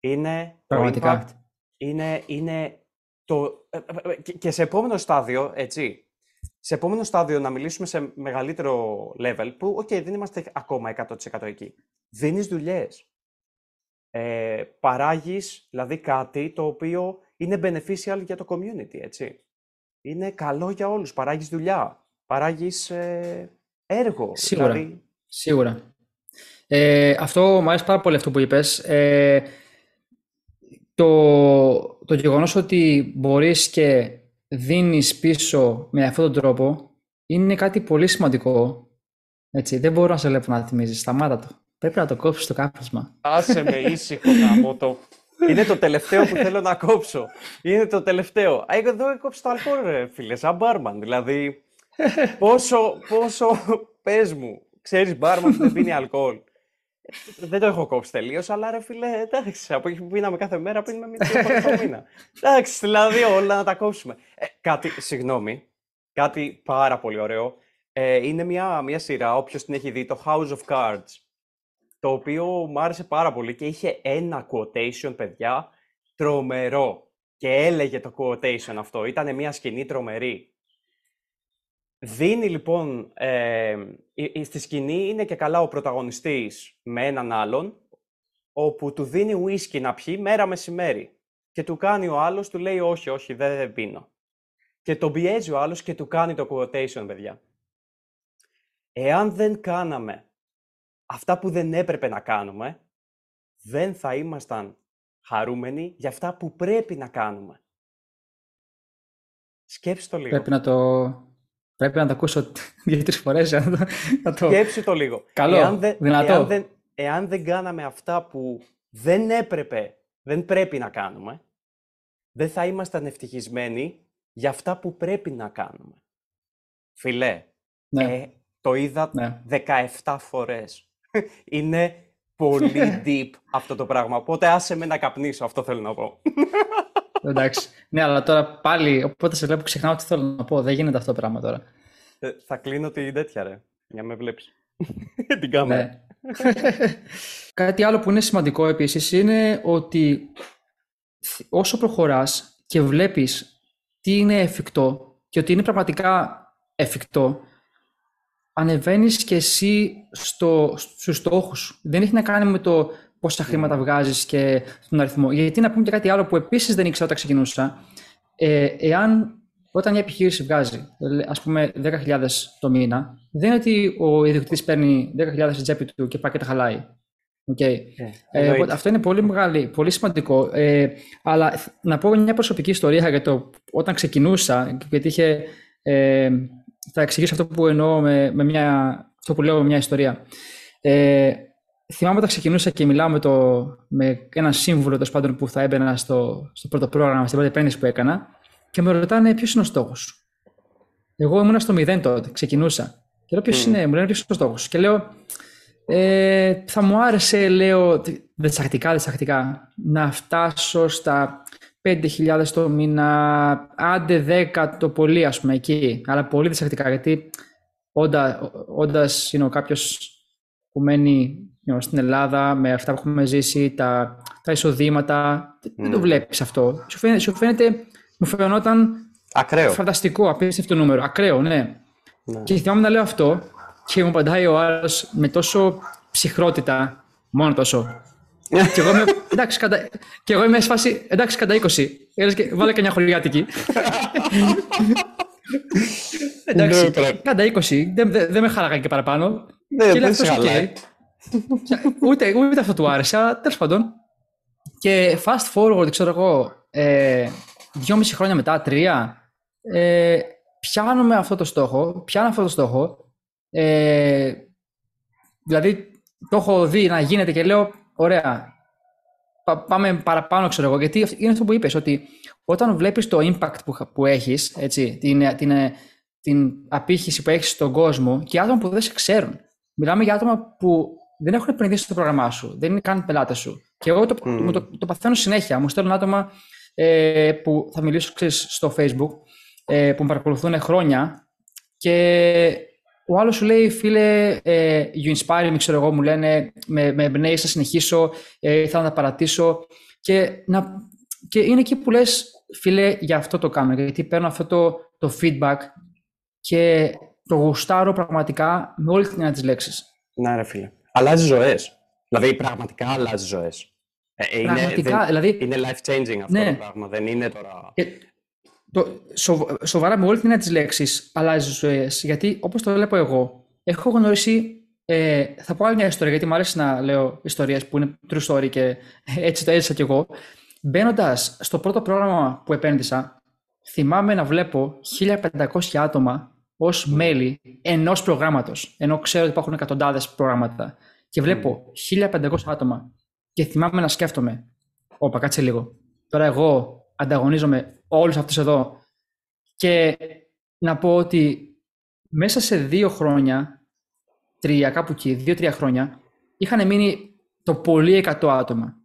Είναι Πραγματικά. το impact, είναι, είναι το... Ε, ε, ε, και σε επόμενο στάδιο, έτσι, σε επόμενο στάδιο να μιλήσουμε σε μεγαλύτερο level, που, οκ, δεν είμαστε ακόμα 100% εκεί. Δίνεις δουλειές. Ε, παράγεις, δηλαδή, κάτι το οποίο είναι beneficial για το community, έτσι. Είναι καλό για όλους. Παράγεις δουλειά. Παράγεις ε, έργο. Σίγουρα. Δηλαδή... Σίγουρα. Ε, αυτό μου αρέσει πάρα πολύ αυτό που είπες. Ε, το, το γεγονός ότι μπορείς και δίνεις πίσω με αυτόν τον τρόπο είναι κάτι πολύ σημαντικό. Έτσι, δεν μπορώ να σε βλέπω να θυμίζεις. Σταμάτα το. Πρέπει να το κόψεις το κάπνισμα. Άσε με ήσυχο να το. Είναι το τελευταίο που θέλω να κόψω. Είναι το τελευταίο. Α, εγώ εδώ κόψω το αλκοόλ, ρε φίλε, σαν μπάρμαν. Δηλαδή, πόσο, πόσο, πες μου, ξέρεις μπάρμαν που δεν πίνει αλκοόλ δεν το έχω κόψει τελείως, αλλά ρε φίλε, εντάξει, από εκεί που πίναμε κάθε μέρα, πίνουμε μία φορά το μήνα. εντάξει, δηλαδή όλα να τα κόψουμε. Ε, κάτι, συγγνώμη, κάτι πάρα πολύ ωραίο. Ε, είναι μια, μια σειρά, όποιος την έχει δει, το House of Cards, το οποίο μου άρεσε πάρα πολύ και είχε ένα quotation, παιδιά, τρομερό. Και έλεγε το quotation αυτό. Ήταν μια σκηνή τρομερή. Δίνει λοιπόν, ε, στη σκηνή είναι και καλά ο πρωταγωνιστής με έναν άλλον, όπου του δίνει ουίσκι να πιει μέρα μεσημέρι. Και του κάνει ο άλλος, του λέει όχι, όχι, δεν, δεν πίνω. Και τον πιέζει ο άλλος και του κάνει το quotation, παιδιά. Εάν δεν κάναμε αυτά που δεν έπρεπε να κάνουμε, δεν θα ήμασταν χαρούμενοι για αυτά που πρέπει να κάνουμε. Σκέψου το λίγο. Πρέπει να το, πρέπει να το ακούσω δύο-τρεις φορές. Να το... Σκέψου το λίγο. Καλό, εάν δεν, δυνατό. Εάν δεν, εάν δεν κάναμε αυτά που δεν έπρεπε, δεν πρέπει να κάνουμε, δεν θα ήμασταν ευτυχισμένοι για αυτά που πρέπει να κάνουμε. Φιλέ, ναι. ε, το είδα ναι. 17 φορές. Είναι πολύ deep αυτό το πράγμα. Οπότε άσε με να καπνίσω, αυτό θέλω να πω. Εντάξει. Ναι, αλλά τώρα πάλι, οπότε σε βλέπω ξεχνάω τι θέλω να πω. Δεν γίνεται αυτό το πράγμα τώρα. Ε, θα κλείνω την τέτοια, ρε. Για να με βλέπεις. την κάμερα. Ναι. Κάτι άλλο που είναι σημαντικό επίσης είναι ότι όσο προχωράς και βλέπεις τι είναι εφικτό και ότι είναι πραγματικά εφικτό, ανεβαίνεις και εσύ στο, στους στόχους. Δεν έχει να κάνει με το πόσα χρήματα ναι. βγάζεις και τον αριθμό. Γιατί να πούμε και κάτι άλλο που επίσης δεν ήξερα όταν ξεκινούσα. Ε, εάν όταν μια επιχείρηση βγάζει, ας πούμε, 10.000 το μήνα, δεν είναι ότι ο ιδιοκτήτης παίρνει 10.000 στην τσέπη του και πάει και τα χαλάει. Okay. Ε, ε, αυτό είναι πολύ, μεγάλη, πολύ σημαντικό. Ε, αλλά να πω μια προσωπική ιστορία για το όταν ξεκινούσα, γιατί είχε, ε, θα εξηγήσω αυτό που εννοώ με, με μια, αυτό που λέω με μια ιστορία. Ε, θυμάμαι όταν ξεκινούσα και μιλάω με, το, με έναν σύμβουλο πάντων, που θα έμπαινα στο, στο πρώτο πρόγραμμα, στην πρώτη επένδυση που έκανα και με ρωτάνε ποιος είναι ο στόχος. Εγώ ήμουν στο μηδέν τότε, ξεκινούσα. Και λέω ποιος mm. είναι, μου λένε ποιος είναι ο στόχος. Και λέω, ε, θα μου άρεσε, λέω, δεσακτικά, δεσακτικά, να φτάσω στα 5.000 το μήνα, άντε 10 το πολύ, ας πούμε, εκεί. Αλλά πολύ δεσακτικά, γιατί όντα είναι κάποιος που μένει στην Ελλάδα με αυτά που έχουμε ζήσει, τα, τα εισοδήματα, δεν το mm. βλέπεις αυτό. Σου φαίνεται, σου φαίνεται μου φαινόταν Ακραίο. φανταστικό, απίστευτο νούμερο. Ακραίο, ναι. ναι. Και θυμάμαι να λέω αυτό και μου απαντάει ο άλλος με τόσο ψυχρότητα, μόνο τόσο. και, εγώ είμαι, εντάξει, κατα... και εγώ είμαι σε φάση, εντάξει, κατά 20. και, βάλε και μια χωριάτικη. εντάξει, ναι, κατά 20. Δεν, δεν με χάραγαν και παραπάνω. Ναι, και δεν σε okay. Ούτε, ούτε αυτό του άρεσε, αλλά τέλος πάντων. Και fast forward, ξέρω εγώ, ε, δυόμιση χρόνια μετά, τρία, ε, πιάνουμε αυτό το στόχο, πιάνω αυτό το στόχο, ε, δηλαδή το έχω δει να γίνεται και λέω, ωραία, πάμε παραπάνω, ξέρω εγώ, γιατί είναι αυτό που είπες, ότι όταν βλέπεις το impact που, που έχεις, έτσι, την, την, την απήχηση που έχεις στον κόσμο και άτομα που δεν σε ξέρουν. Μιλάμε για άτομα που δεν έχουν επενδύσει στο πρόγραμμά σου, δεν είναι καν πελάτες σου. Και εγώ το, mm. το, το, παθαίνω συνέχεια. Μου στέλνουν άτομα ε, που θα μιλήσω ξέρεις, στο facebook, ε, που με παρακολουθούν χρόνια και ο άλλος σου λέει, φίλε, ε, you inspire me, ξέρω εγώ, μου λένε, με, με εμπνέει, θα συνεχίσω, ε, θα τα παρατήσω και, να, και είναι εκεί που λες, φίλε, για αυτό το κάνω, γιατί παίρνω αυτό το, το feedback και το γουστάρω πραγματικά με όλη την έννοια της λέξης. Ναι, ρε φίλε. Αλλάζει ζωές. Δηλαδή, πραγματικά αλλάζει ζωές. Ε, είναι, Πραγματικά, δεν, δηλαδή, είναι life-changing αυτό ναι. το πράγμα, δεν είναι τώρα... Και, το, σο, σοβαρά με όλη την έννοια της λέξης αλλάζει ζωές, γιατί όπως το βλέπω εγώ, έχω γνωρίσει ε, θα πω άλλη μια ιστορία, γιατί μου αρέσει να λέω ιστορίες που είναι true story και έτσι το έζησα κι εγώ. Μπαίνοντας στο πρώτο πρόγραμμα που επένδυσα, θυμάμαι να βλέπω 1500 άτομα ως μέλη ενός προγράμματος. Ενώ ξέρω ότι υπάρχουν εκατοντάδες προγράμματα. Και βλέπω 1500 άτομα και θυμάμαι να σκέφτομαι, όπα κάτσε λίγο, τώρα εγώ ανταγωνίζομαι όλους αυτούς εδώ και να πω ότι μέσα σε δύο χρόνια, τρία, κάπου εκεί, δύο-τρία χρόνια, είχαν μείνει το πολύ εκατό άτομα.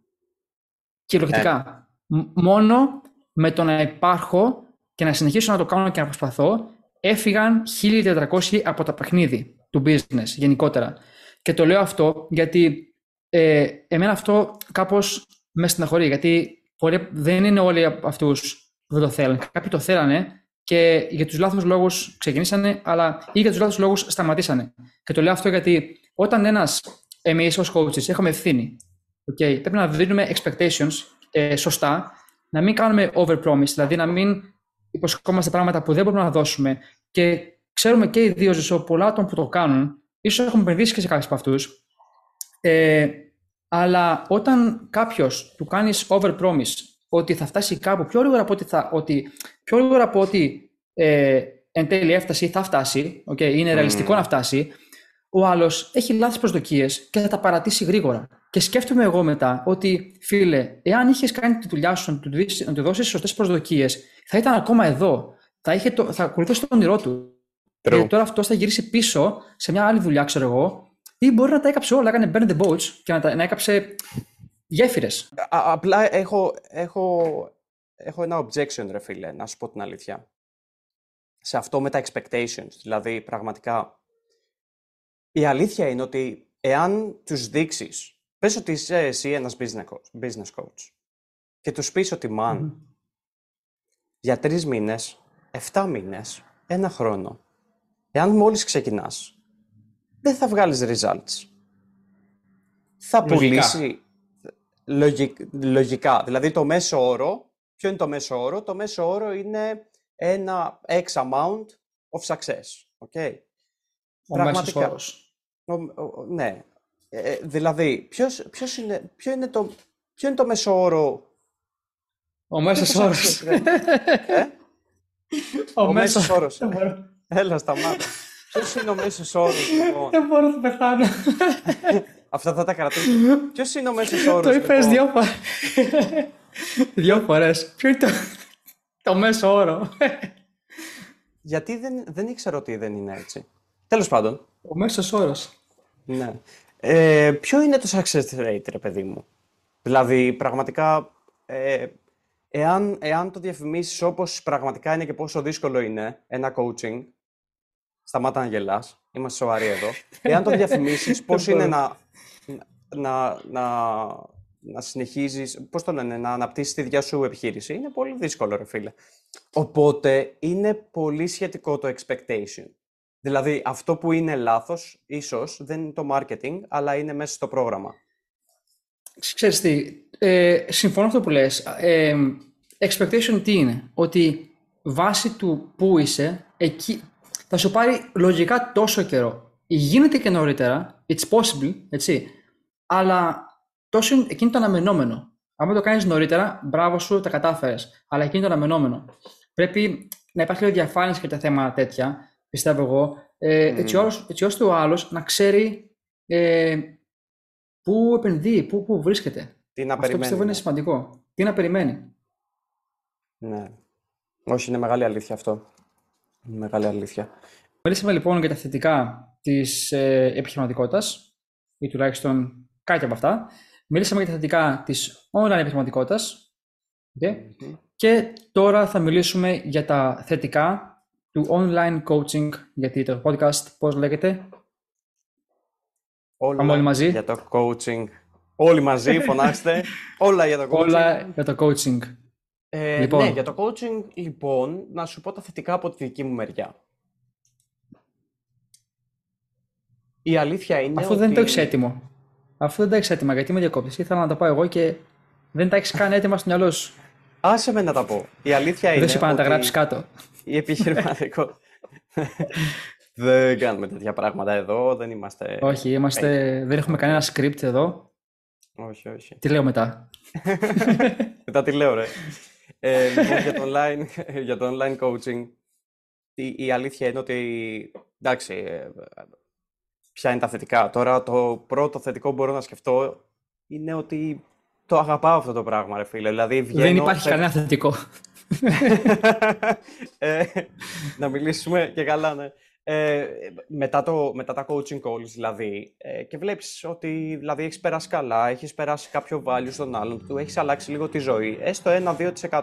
Κυριολεκτικά. Ε. Μόνο με το να υπάρχω και να συνεχίσω να το κάνω και να προσπαθώ, έφυγαν 1400 από το παιχνίδι του business γενικότερα. Και το λέω αυτό γιατί ε, εμένα αυτό κάπως με στεναχωρεί, γιατί πολλοί, δεν είναι όλοι αυτούς που δεν το θέλουν. Κάποιοι το θέλανε, και για τους λάθος λόγους ξεκινήσανε, αλλά ή για τους λάθος λόγους σταματήσανε. Και το λέω αυτό γιατί όταν ένας, εμείς ως coaches, έχουμε ευθύνη, okay, πρέπει να δίνουμε expectations ε, σωστά, να μην κάνουμε overpromise, δηλαδή να μην υποσχόμαστε πράγματα που δεν μπορούμε να δώσουμε. Και ξέρουμε και οι δύο ζωσό πολλά άτομα που το κάνουν, ίσως έχουμε επενδύσει και σε κάποιους από αυτούς. Ε, αλλά όταν κάποιος του κάνεις overpromise ότι θα φτάσει κάπου πιο γρήγορα από ότι, θα, ότι, πιο γρήγορα από ότι ε, εν τέλει έφτασε ή θα φτάσει, okay, είναι ρεαλιστικό να φτάσει, ο άλλος έχει λάθη προσδοκίες και θα τα παρατήσει γρήγορα. Και σκέφτομαι εγώ μετά ότι, φίλε, εάν είχες κάνει τη δουλειά σου να του, να του δώσεις σωστές προσδοκίες, θα ήταν ακόμα εδώ. Θα, είχε το, θα ακολουθήσει το όνειρό του. True. Και τώρα αυτός θα γυρίσει πίσω σε μια άλλη δουλειά, ξέρω εγώ, ή μπορεί να τα έκαψε όλα, έκανε burn the boats και να, τα, να έκαψε γέφυρες. Απλά έχω, έχω, έχω ένα objection, ρε φίλε, να σου πω την αλήθεια. Σε αυτό με τα expectations. Δηλαδή, πραγματικά, η αλήθεια είναι ότι εάν τους δείξεις, πες ότι είσαι εσύ ένας business coach και τους πεις ότι, man, για τρεις μήνες, εφτά μήνες, ένα χρόνο, εάν μόλις ξεκινάς, δεν θα βγάλεις results. Θα πουλήσει λογικά. Δηλαδή το μέσο όρο, ποιο είναι το μέσο όρο; Το μέσο όρο είναι ένα X amount of success. Okay. Ο Πραγματικά. μέσος όρος. ναι. Ε, ε, δηλαδή, ποιος, ποιος είναι, ποιο, είναι το, ποιο είναι το μέσο όρο; Ο μέσος όρος. Ε; Ο, ο μέσος όρος. Έλα, σταμάτα. Ποιος είναι ο μέσος όρος, λοιπόν; Δεν μπορώ να πεθάνω. Αυτά θα τα κρατήσω. Ποιος είναι ο μέσος όρος. Το είπες λοιπόν; δύο φορέ. δύο φορές. Ποιο είναι το, το μέσο όρο; Γιατί δεν, δεν ήξερα ότι δεν είναι έτσι. Τέλος πάντων. Ο μέσος όρος. Ναι. Ε, ποιο είναι το success rate, ρε παιδί μου; Δηλαδή, πραγματικά, ε, εάν, εάν το διαφημίσεις όπως πραγματικά είναι και πόσο δύσκολο είναι ένα coaching, σταμάτα να γελάς, είμαστε σοβαροί εδώ, εάν το διαφημίσεις πώς είναι να, να, να, να συνεχίζεις, πώς το λένε, να αναπτύσσεις τη δικιά σου επιχείρηση, είναι πολύ δύσκολο ρε φίλε. Οπότε είναι πολύ σχετικό το expectation. Δηλαδή αυτό που είναι λάθος, ίσως, δεν είναι το marketing, αλλά είναι μέσα στο πρόγραμμα. Ξέρεις τι, ε, συμφωνώ αυτό που λες. Ε, expectation τι είναι, ότι βάσει του που είσαι, εκεί θα σου πάρει λογικά τόσο καιρό. Γίνεται και νωρίτερα, it's possible, έτσι, αλλά τόσο εκείνη το αναμενόμενο. Αν το κάνεις νωρίτερα, μπράβο σου, τα κατάφερες. Αλλά εκείνη το αναμενόμενο. Πρέπει να υπάρχει λίγο διαφάνεια για τα θέματα τέτοια, πιστεύω εγώ, ε, mm. έτσι, ώστε, έτσι ώστε ο άλλος να ξέρει ε, πού επενδύει, πού, πού βρίσκεται. Τι να Αυτό περιμένει. πιστεύω είναι σημαντικό. Τι να περιμένει. Ναι. Όχι, είναι μεγάλη αλήθεια αυτό. Είναι μεγάλη αλήθεια. Μιλήσαμε λοιπόν για τα θετικά της ε, επιχειρηματικότητας ή τουλάχιστον κάτι από αυτά. Μιλήσαμε για τα θετικά της online επιχειρηματικότητας okay. και τώρα θα μιλήσουμε για τα θετικά του online coaching γιατί το podcast πώς λέγεται; Όλα όλοι μαζί. για το coaching. Όλοι μαζί, φωνάξτε. Όλα για το coaching. Όλα για το coaching. Ε, λοιπόν. Ναι, για το coaching, λοιπόν, να σου πω τα θετικά από τη δική μου μεριά. Η αλήθεια είναι Αφού ότι... δεν το έχεις έτοιμο. Αφού δεν το έχεις έτοιμα, γιατί με διακόπτεις. Ήθελα να τα πω εγώ και δεν τα έχεις καν έτοιμα στο μυαλό σου. Άσε με να τα πω. Η αλήθεια είναι. Δεν σου είπα να τα γράψεις κάτω. Η επιχειρηματικό. δεν κάνουμε τέτοια πράγματα εδώ. Δεν είμαστε. Όχι, είμαστε... δεν έχουμε κανένα script εδώ. Όχι, όχι. Τι λέω μετά; μετά τι λέω, ρε. Ε, λοιπόν, για, το online, για το online coaching, η, η αλήθεια είναι ότι, εντάξει, ε, ποια είναι τα θετικά. Τώρα το πρώτο θετικό που μπορώ να σκεφτώ είναι ότι το αγαπάω αυτό το πράγμα, ρε φίλε. Δηλαδή, βγαίνω, Δεν υπάρχει κανένα θετικό. ε, να μιλήσουμε και καλά, ναι. Ε, μετά, το, μετά τα coaching calls, δηλαδή, ε, και βλέπεις ότι δηλαδή, έχεις περάσει καλά, έχεις περάσει κάποιο value στον άλλον, του έχεις αλλάξει λίγο τη ζωή, έστω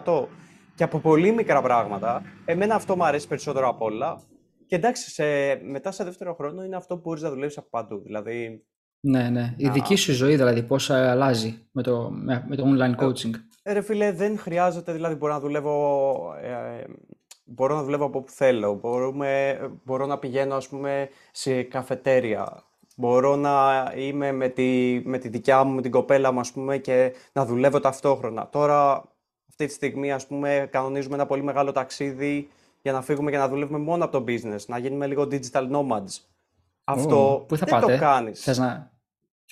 1-2% και από πολύ μικρά πράγματα, εμένα αυτό μου αρέσει περισσότερο από όλα. Και εντάξει, σε, μετά σε δεύτερο χρόνο είναι αυτό που μπορείς να δουλεύεις από παντού. Δηλαδή, ναι, ναι. Η δική σου ζωή δηλαδή πώς αλλάζει με το, με, το online coaching; Ε, ρε φίλε, δεν χρειάζεται, δηλαδή μπορώ να δουλεύω ε, μπορώ να δουλεύω από όπου θέλω, μπορούμε, μπορώ να πηγαίνω ας πούμε σε καφετέρια, μπορώ να είμαι με τη, με τη δικιά μου, με την κοπέλα μου ας πούμε και να δουλεύω ταυτόχρονα. Τώρα αυτή τη στιγμή ας πούμε κανονίζουμε ένα πολύ μεγάλο ταξίδι για να φύγουμε και να δουλεύουμε μόνο από το business, να γίνουμε λίγο digital nomads. Αυτό πού θα δεν πάτε; το κάνεις. Θες να,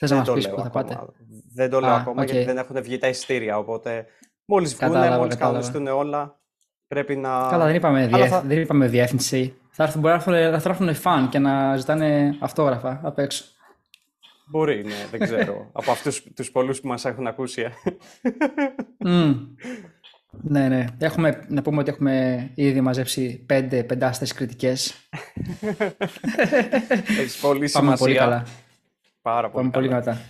θες να Δεν μας το πεις λέω πού θα ακόμα. πάτε; Δεν το λέω Α, ακόμα οκ. γιατί δεν έχουν βγει τα εισιτήρια. Οπότε μόλις βγουν, Κατάλαβα, μόλις κατάλαβα. κανονιστούν όλα, πρέπει να. Καλά, δεν είπαμε, Αλλά διεύθ- θα- δεν είπαμε διεύθυνση. Θα έρθουν, μπορεί να έρθουν, θα έρθουν φαν και να ζητάνε αυτόγραφα απ' έξω. Μπορεί, ναι, δεν ξέρω. Από αυτούς τους πολλούς που μας έχουν ακούσει. ε. Μμ. Ναι, ναι. Έχουμε, να πούμε ότι έχουμε ήδη μαζέψει πέντε πεντάστερες κριτικές. Έχεις πολύ Πάμε σημασία. πολύ καλά. Πάρα πολύ, Πάμε πολύ καλά. καλά.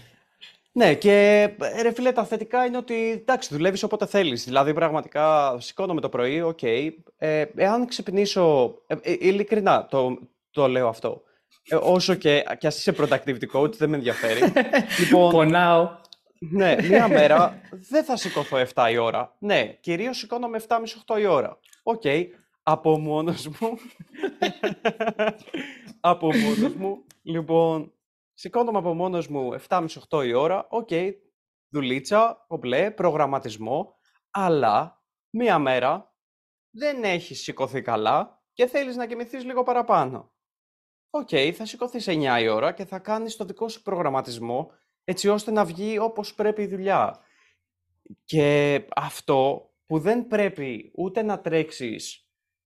Ναι, και ε, ρε φίλε, τα θετικά είναι ότι εντάξει, δουλεύεις όποτε θέλεις. Δηλαδή, πραγματικά σηκώνομαι το πρωί, οκ. Ε, εάν ξυπνήσω. Ε, ε, ειλικρινά το, το λέω αυτό. Ε, όσο και, και ας είσαι productivity coach, δεν με ενδιαφέρει. λοιπόν, Πονάω. Ναι, μία μέρα δεν θα σηκωθώ 7 η ώρα. Ναι, κυρίως σηκώνομαι 7.30-8 η ώρα. Οκ, από μόνος μου. από μόνος μου. Λοιπόν, σηκώνομαι από μόνος μου 7.30-8 η ώρα. Οκ, δουλίτσα, κομπλέ, προγραμματισμό. Αλλά μία μέρα δεν έχεις σηκωθεί καλά και θέλεις να κοιμηθείς λίγο παραπάνω. Οκ, θα σηκωθείς 9 η ώρα και θα κάνεις το δικό σου προγραμματισμό έτσι ώστε να βγει όπως πρέπει η δουλειά. Και αυτό που δεν πρέπει ούτε να τρέξεις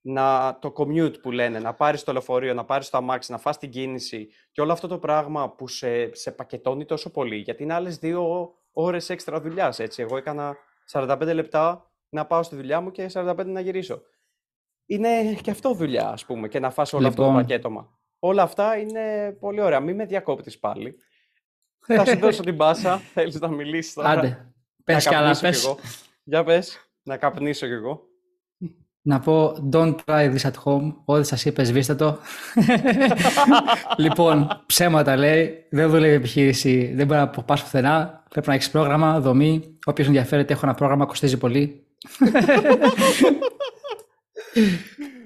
να, το commute που λένε, να πάρεις το λεωφορείο, να πάρεις το αμάξι, να φας την κίνηση και όλο αυτό το πράγμα που σε, σε πακετώνει τόσο πολύ, γιατί είναι άλλες δύο ώρες έξτρα δουλειάς, έτσι. Εγώ έκανα 45 λεπτά να πάω στη δουλειά μου και 45 να γυρίσω. Είναι και αυτό δουλειά, ας πούμε, και να φας όλο αυτό το Λοιπόν. πακέτομα. Όλα αυτά είναι πολύ ωραία. Μην με διακόπτεις πάλι. Θα σου δώσω την πάσα. Θέλεις να μιλήσεις τώρα; Άντε. Πες να κι άλλα, καπνίσω κι πες. εγώ. Για πες. Να καπνίσω κι εγώ. Να πω don't try this at home. Ό,τι σας είπε, σβήστε το. λοιπόν, ψέματα λέει. Δεν δουλεύει η επιχείρηση. Δεν μπορεί να πας πουθενά. Πρέπει να έχεις πρόγραμμα, δομή. Όποιος ενδιαφέρεται, έχω ένα πρόγραμμα, κοστίζει πολύ.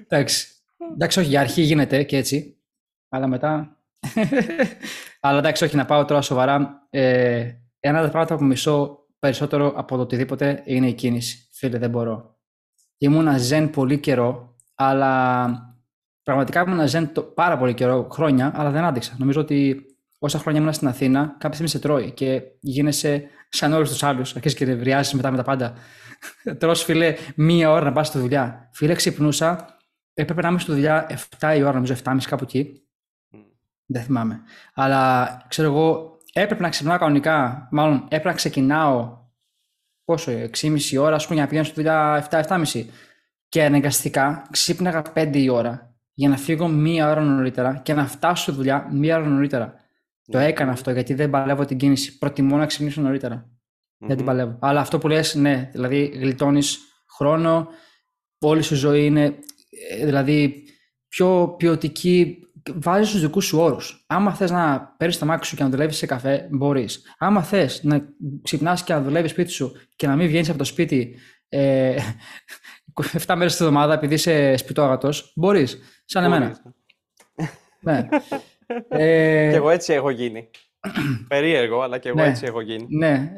Εντάξει. Εντάξει, όχι, για αρχή γίνεται και έτσι. Αλλά μετά. Αλλά εντάξει, όχι, να πάω τώρα σοβαρά. Ε, ένα από τα πράγματα που μισώ περισσότερο από το οτιδήποτε είναι η κίνηση. Φίλε, δεν μπορώ. Ήμουνα ζεν πολύ καιρό, αλλά πραγματικά ήμουνα ζεν το, πάρα πολύ καιρό, χρόνια, αλλά δεν άντεξα. Νομίζω ότι όσα χρόνια ήμουν στην Αθήνα, κάποια στιγμή σε τρώει και γίνεσαι σαν όλους τους άλλους. Αρχίζεις και νευριάζεις μετά με τα πάντα. Τρως, φίλε, μία ώρα να πας στη δουλειά. Φίλε, ξυπνούσα, έπρεπε να είμαι στη δουλειά 7 η ώρα, νομίζω 7.30 κάπου εκεί. Δεν θυμάμαι. Αλλά ξέρω εγώ, έπρεπε να ξυπνάω κανονικά. Μάλλον έπρεπε να ξεκινάω πόσο, 6,5 ώρα, ας πούμε, για να πηγαίνω στη δουλειά 7-7.30. Και αναγκαστικά ξύπναγα 5 η ώρα για να φύγω μία ώρα νωρίτερα και να φτάσω στη δουλειά μία ώρα νωρίτερα. Το έκανα αυτό γιατί δεν παλεύω την κίνηση. Προτιμώ να ξυπνήσω νωρίτερα. Δεν την παλεύω. Αλλά αυτό που λες, ναι, δηλαδή γλιτώνεις χρόνο, όλη σου ζωή είναι ε, δηλαδή πιο ποιοτική. Βάζεις τους δικούς σου όρους. Άμα θες να παίρνεις το μάξι σου και να δουλεύεις σε καφέ, μπορείς. Άμα θες να ξυπνάς και να δουλεύεις σπίτι σου και να μην βγαίνεις από το σπίτι ε, 7 μέρες τη εβδομάδα επειδή είσαι σπιτόγατο, μπορείς. Σαν εμένα. Μπορείς. Ναι. ε, Κι εγώ έτσι έχω γίνει. Περίεργο, αλλά κι εγώ Ναι. έτσι έχω γίνει. Ναι.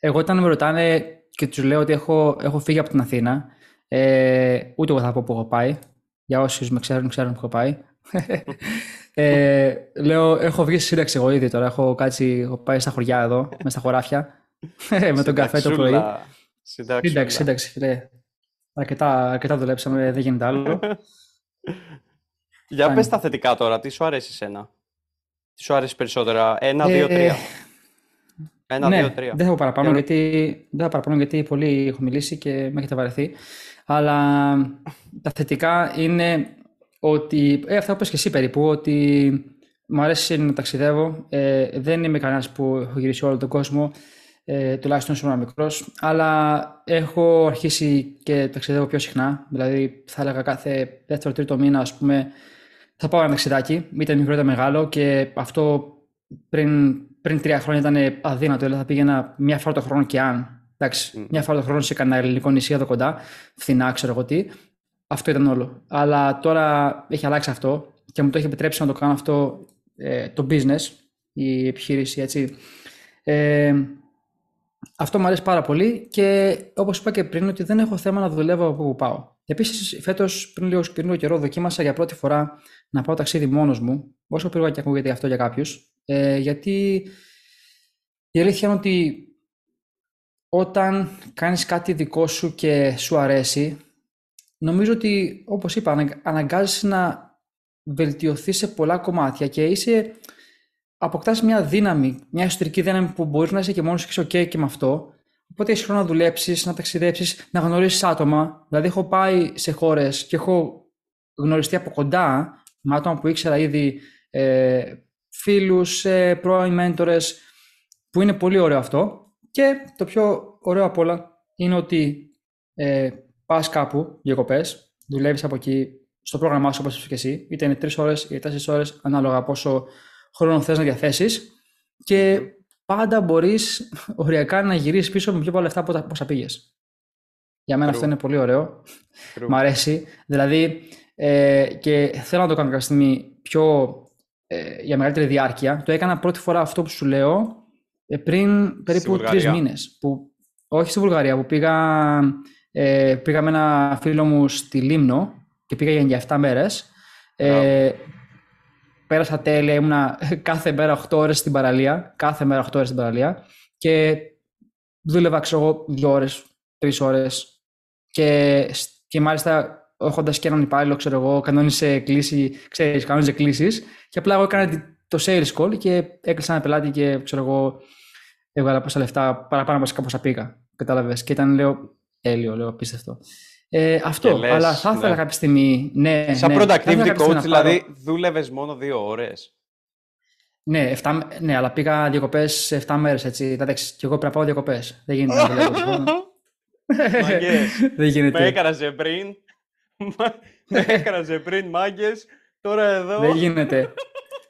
Εγώ όταν με ρωτάνε και τους λέω ότι έχω, έχω φύγει από την Αθήνα, ε, ούτε εγώ θα πω που έχω πάει. Για όσους με ξέρουν, ξέρουν που έχω πάει. ε, λέω, έχω βγει στη σύνταξη εγώ ήδη τώρα. Έχω κάτσει, έχω πάει στα χωριά εδώ, μες στα χωράφια, με τον καφέ το πρωί. Συνταξούλα. Συνταξούλα. Σύνταξη, σύνταξη, φίλε. Αρκετά, αρκετά δουλέψαμε, δεν γίνεται άλλο. Για Κάνει. πες τα θετικά τώρα, τι σου αρέσει εσένα; Τι σου αρέσει περισσότερα, ένα, δύο, Ε, τρία. Ένα, ναι, δύο, τρία. δεν θα πω παραπάνω, Για- γιατί, δεν θα παραπάνω γιατί πολύ έχω μιλήσει και με έχετε βαρεθεί. Αλλά τα θετικά είναι ότι, ε, αυτά που είπες και εσύ περίπου, ότι μου αρέσει να ταξιδεύω. Ε, δεν είμαι κανένας που έχω γυρίσει όλο τον κόσμο, ε, τουλάχιστον όσο ήμουν μικρός, αλλά έχω αρχίσει και ταξιδεύω πιο συχνά. Δηλαδή, θα έλεγα κάθε δεύτερο-τρίτο μήνα, ας πούμε, θα πάω ένα ταξιδάκι, είτε μικρό είτε μεγάλο και αυτό πριν, πριν τρία χρόνια ήταν αδύνατο. Δηλαδή θα πήγαινα μια φορά το χρόνο και αν. Εντάξει, Μμ. μια φορά το χρόνο σε κανένα ελληνικό νησί εδώ κοντά, φθηνά, ξέρω εγώ τι. Αυτό ήταν όλο. Αλλά τώρα έχει αλλάξει αυτό και μου το έχει επιτρέψει να το κάνω αυτό ε, το business, η επιχείρηση, έτσι. Ε, αυτό μου αρέσει πάρα πολύ και όπως είπα και πριν ότι δεν έχω θέμα να δουλεύω από όπου πάω. Επίσης φέτος πριν λίγο, πριν λίγο καιρό δοκίμασα για πρώτη φορά να πάω ταξίδι μόνος μου, όσο περίπου και ακούγεται αυτό για κάποιους, ε, γιατί η αλήθεια είναι ότι όταν κάνεις κάτι δικό σου και σου αρέσει, νομίζω ότι όπως είπα αναγκάζεσαι να βελτιωθείς σε πολλά κομμάτια και είσαι, αποκτάς μια δύναμη, μια εσωτερική δύναμη που μπορείς να είσαι και μόνος και ok και με αυτό. Οπότε έχεις χρόνο να δουλέψεις, να ταξιδέψεις, να γνωρίσει άτομα. Δηλαδή, έχω πάει σε χώρες και έχω γνωριστεί από κοντά με άτομα που ήξερα ήδη ε, φίλους, ε, πρώην μέντορες, που είναι πολύ ωραίο αυτό. Και το πιο ωραίο απ' όλα είναι ότι ε, πας κάπου διακοπές, δουλεύεις από εκεί στο πρόγραμμά σου όπως είπες και εσύ, είτε είναι τρεις ώρες είτε τέσσερις ώρες, ανάλογα πόσο χρόνο θες να διαθέσεις. Και πάντα μπορείς οριακά να γυρίσεις πίσω με πιο πολλά λεφτά από όσα πήγες. Για μένα αυτό είναι πολύ ωραίο. Μ' αρέσει. Δηλαδή, ε, και θέλω να το κάνω κάποια στιγμή πιο ε, για μεγαλύτερη διάρκεια. Το έκανα πρώτη φορά αυτό που σου λέω ε, πριν περίπου τρεις μήνες. Όχι στη Βουλγαρία, που πήγα, ε, πήγα με ένα φίλο μου στη Λίμνο και πήγα για 7 μέρες. Ε, πέρασα τέλεια, ήμουνα κάθε μέρα 8 ώρες στην παραλία, κάθε μέρα 8 ώρες στην παραλία και δούλευα, ξέρω εγώ, 2 ώρες, 3 ώρες και, και μάλιστα έχοντας και έναν υπάλληλο, ξέρω εγώ, κανόνισε κλίση, ξέρεις, κανόνισε κλήσεις και απλά εγώ έκανα το sales call και έκλεισα ένα πελάτη και, ξέρω εγώ, έβγαλα πόσα λεφτά παραπάνω από όσα πήγα. Κατάλαβες. Και ήταν, λέω, τέλειο, λέω, απίστευτο. Ε, αυτό, λες, αλλά θα ήθελα ναι. κάποια στιγμή. Ναι, Σαν ναι, productivity coach, δηλαδή δούλευες μόνο δύο ώρες. Ναι, 7, ναι, αλλά πήγα διακοπές 7 μέρες έτσι. Εντάξει, και εγώ πρέπει να πάω διακοπές. Δεν γίνεται να δουλεύω. Δεν γίνεται. Με έκαναζε πριν. Με έκαναζε πριν, μάγκες. Τώρα εδώ. Δεν γίνεται.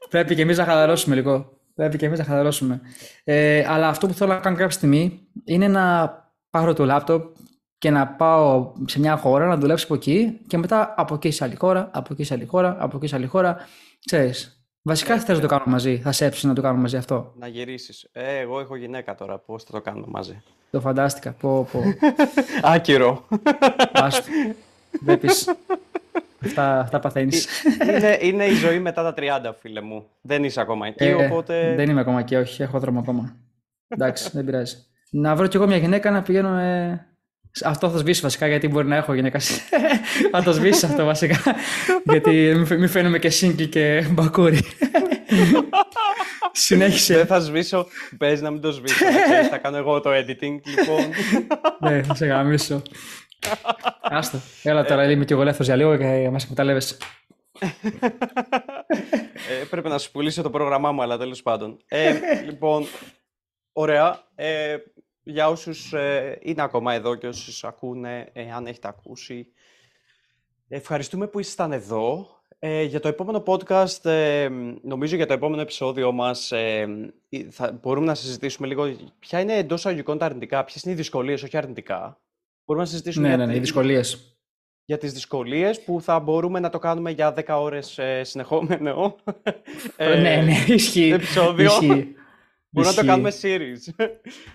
πρέπει και εμείς να χαλαρώσουμε λίγο. Πρέπει και εμείς να χαλαρώσουμε. Ε, αλλά αυτό που θέλω να κάνω κάποια στιγμή είναι να πάρω το λάπτοπ και να πάω σε μια χώρα να δουλέψω από εκεί και μετά από εκεί σε άλλη χώρα, από εκεί σε άλλη χώρα, από εκεί σε άλλη χώρα. Ξέρεις, βασικά θες να το κάνω μαζί, θα σε να το κάνω μαζί αυτό. Να γυρίσεις. Ε, εγώ έχω γυναίκα τώρα, πώς θα το κάνω μαζί. Το φαντάστηκα, πω πω. Άκυρο. Άστο. Βλέπεις. Αυτά, αυτά παθαίνεις. Ε, είναι, είναι η ζωή μετά τα 30, φίλε μου. Δεν είσαι ακόμα εκεί, ε, οπότε... Δεν είμαι ακόμα εκεί, όχι. Έχω δρόμο ακόμα. Εντάξει, δεν πειράζει. Να βρω κι εγώ μια γυναίκα να πηγαίνω με αυτό θα σβήσει βασικά γιατί μπορεί να έχω γυναίκα. θα το σβήσει αυτό βασικά. γιατί μην φαίνομαι και σύγκλι και μπακούρι. Συνέχισε. Δεν θα σβήσω. Πες να μην το σβήσω. θα κάνω εγώ το editing λοιπόν. ναι, θα σε γαμίσω. Άστο. Έλα τώρα, είμαι και εγώ ελεύθερος για λίγο και μας εκμεταλλεύεσαι. ε, πρέπει να σου πουλήσω το πρόγραμμά μου, αλλά τέλος πάντων. Ε, λοιπόν, ωραία. Ε, για όσους ε, είναι ακόμα εδώ και όσους ακούνε, ε, αν έχετε ακούσει. Ευχαριστούμε που ήσασταν εδώ. Ε, για το επόμενο podcast, ε, νομίζω για το επόμενο επεισόδιο μας, θα, μπορούμε να συζητήσουμε λίγο ποια είναι εντός αγωγικών τα αρνητικά, ποιες είναι οι δυσκολίες, όχι αρνητικά. Μπορούμε να συζητήσουμε ναι, για, ναι, ναι, οι δυσκολίες. για τις δυσκολίες που θα μπορούμε να το κάνουμε για 10 ώρες συνεχόμενο. ναι, ναι, ισχύει. Επεισόδιο. Ισχύει. Μπορούμε να το κάνουμε series.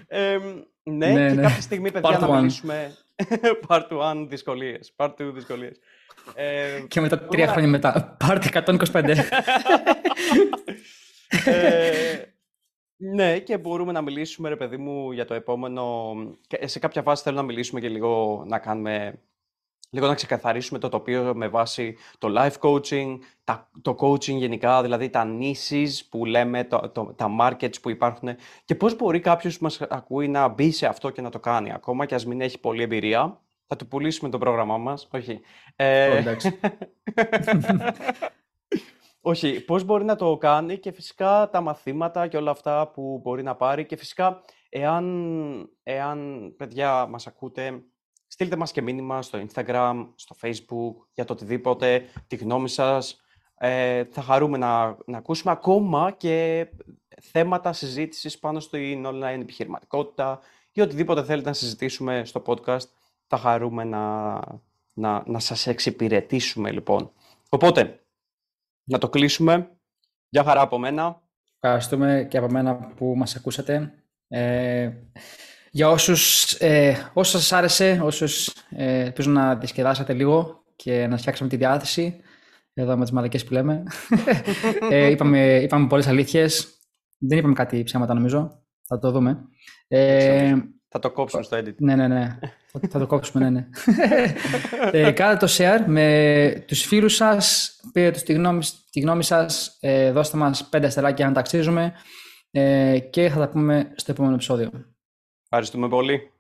Ε, ναι, ναι, και ναι. κάποια στιγμή, παιδιά, Part να μιλήσουμε... Part 1 δυσκολίες. Part 2 δυσκολίες. Ε, και μετά τρία να... χρόνια μετά. Part 125. ε, ναι, και μπορούμε να μιλήσουμε, ρε παιδί μου, για το επόμενο... Και σε κάποια φάση θέλω να μιλήσουμε και λίγο να κάνουμε λίγο να ξεκαθαρίσουμε το τοπίο με βάση το life coaching, το coaching γενικά, δηλαδή τα niches που λέμε, το, το, τα markets που υπάρχουν και πώς μπορεί κάποιος που μας ακούει να μπει σε αυτό και να το κάνει, ακόμα και ας μην έχει πολλή εμπειρία. Θα του πουλήσουμε το πρόγραμμά μας, όχι. Ε... εντάξει. όχι, πώς μπορεί να το κάνει και φυσικά τα μαθήματα και όλα αυτά που μπορεί να πάρει και φυσικά εάν, εάν παιδιά μας ακούτε Στείλτε μας και μήνυμα στο Instagram, στο Facebook, για το οτιδήποτε, τη γνώμη σας. Ε, θα χαρούμε να, να ακούσουμε ακόμα και θέματα συζήτησης πάνω στην online επιχειρηματικότητα ή οτιδήποτε θέλετε να συζητήσουμε στο podcast. Θα χαρούμε να, να, να σας εξυπηρετήσουμε λοιπόν. Οπότε, να το κλείσουμε. Γεια χαρά από μένα. Ευχαριστούμε και από μένα που μας ακούσατε. Ε, για όσους, ε, όσους σας άρεσε, όσους ε, ελπίζω να διασκεδάσατε λίγο και να φτιάξαμε τη διάθεση εδώ με τις μαλακές που λέμε. ε, είπαμε, είπαμε πολλές αλήθειες. Δεν είπαμε κάτι ψέματα νομίζω. Θα το δούμε. Ε, θα το κόψουμε στο edit. Ναι, ναι, ναι. θα το κόψουμε, ναι, ναι. ε, κάντε το share με τους φίλους σας. Πείτε τους τη γνώμη, τη γνώμη σας. Ε, δώστε μας πέντε αστεράκια αν τα αξίζουμε. Ε, και θα τα πούμε στο επόμενο επεισόδιο. Ευχαριστούμε πολύ.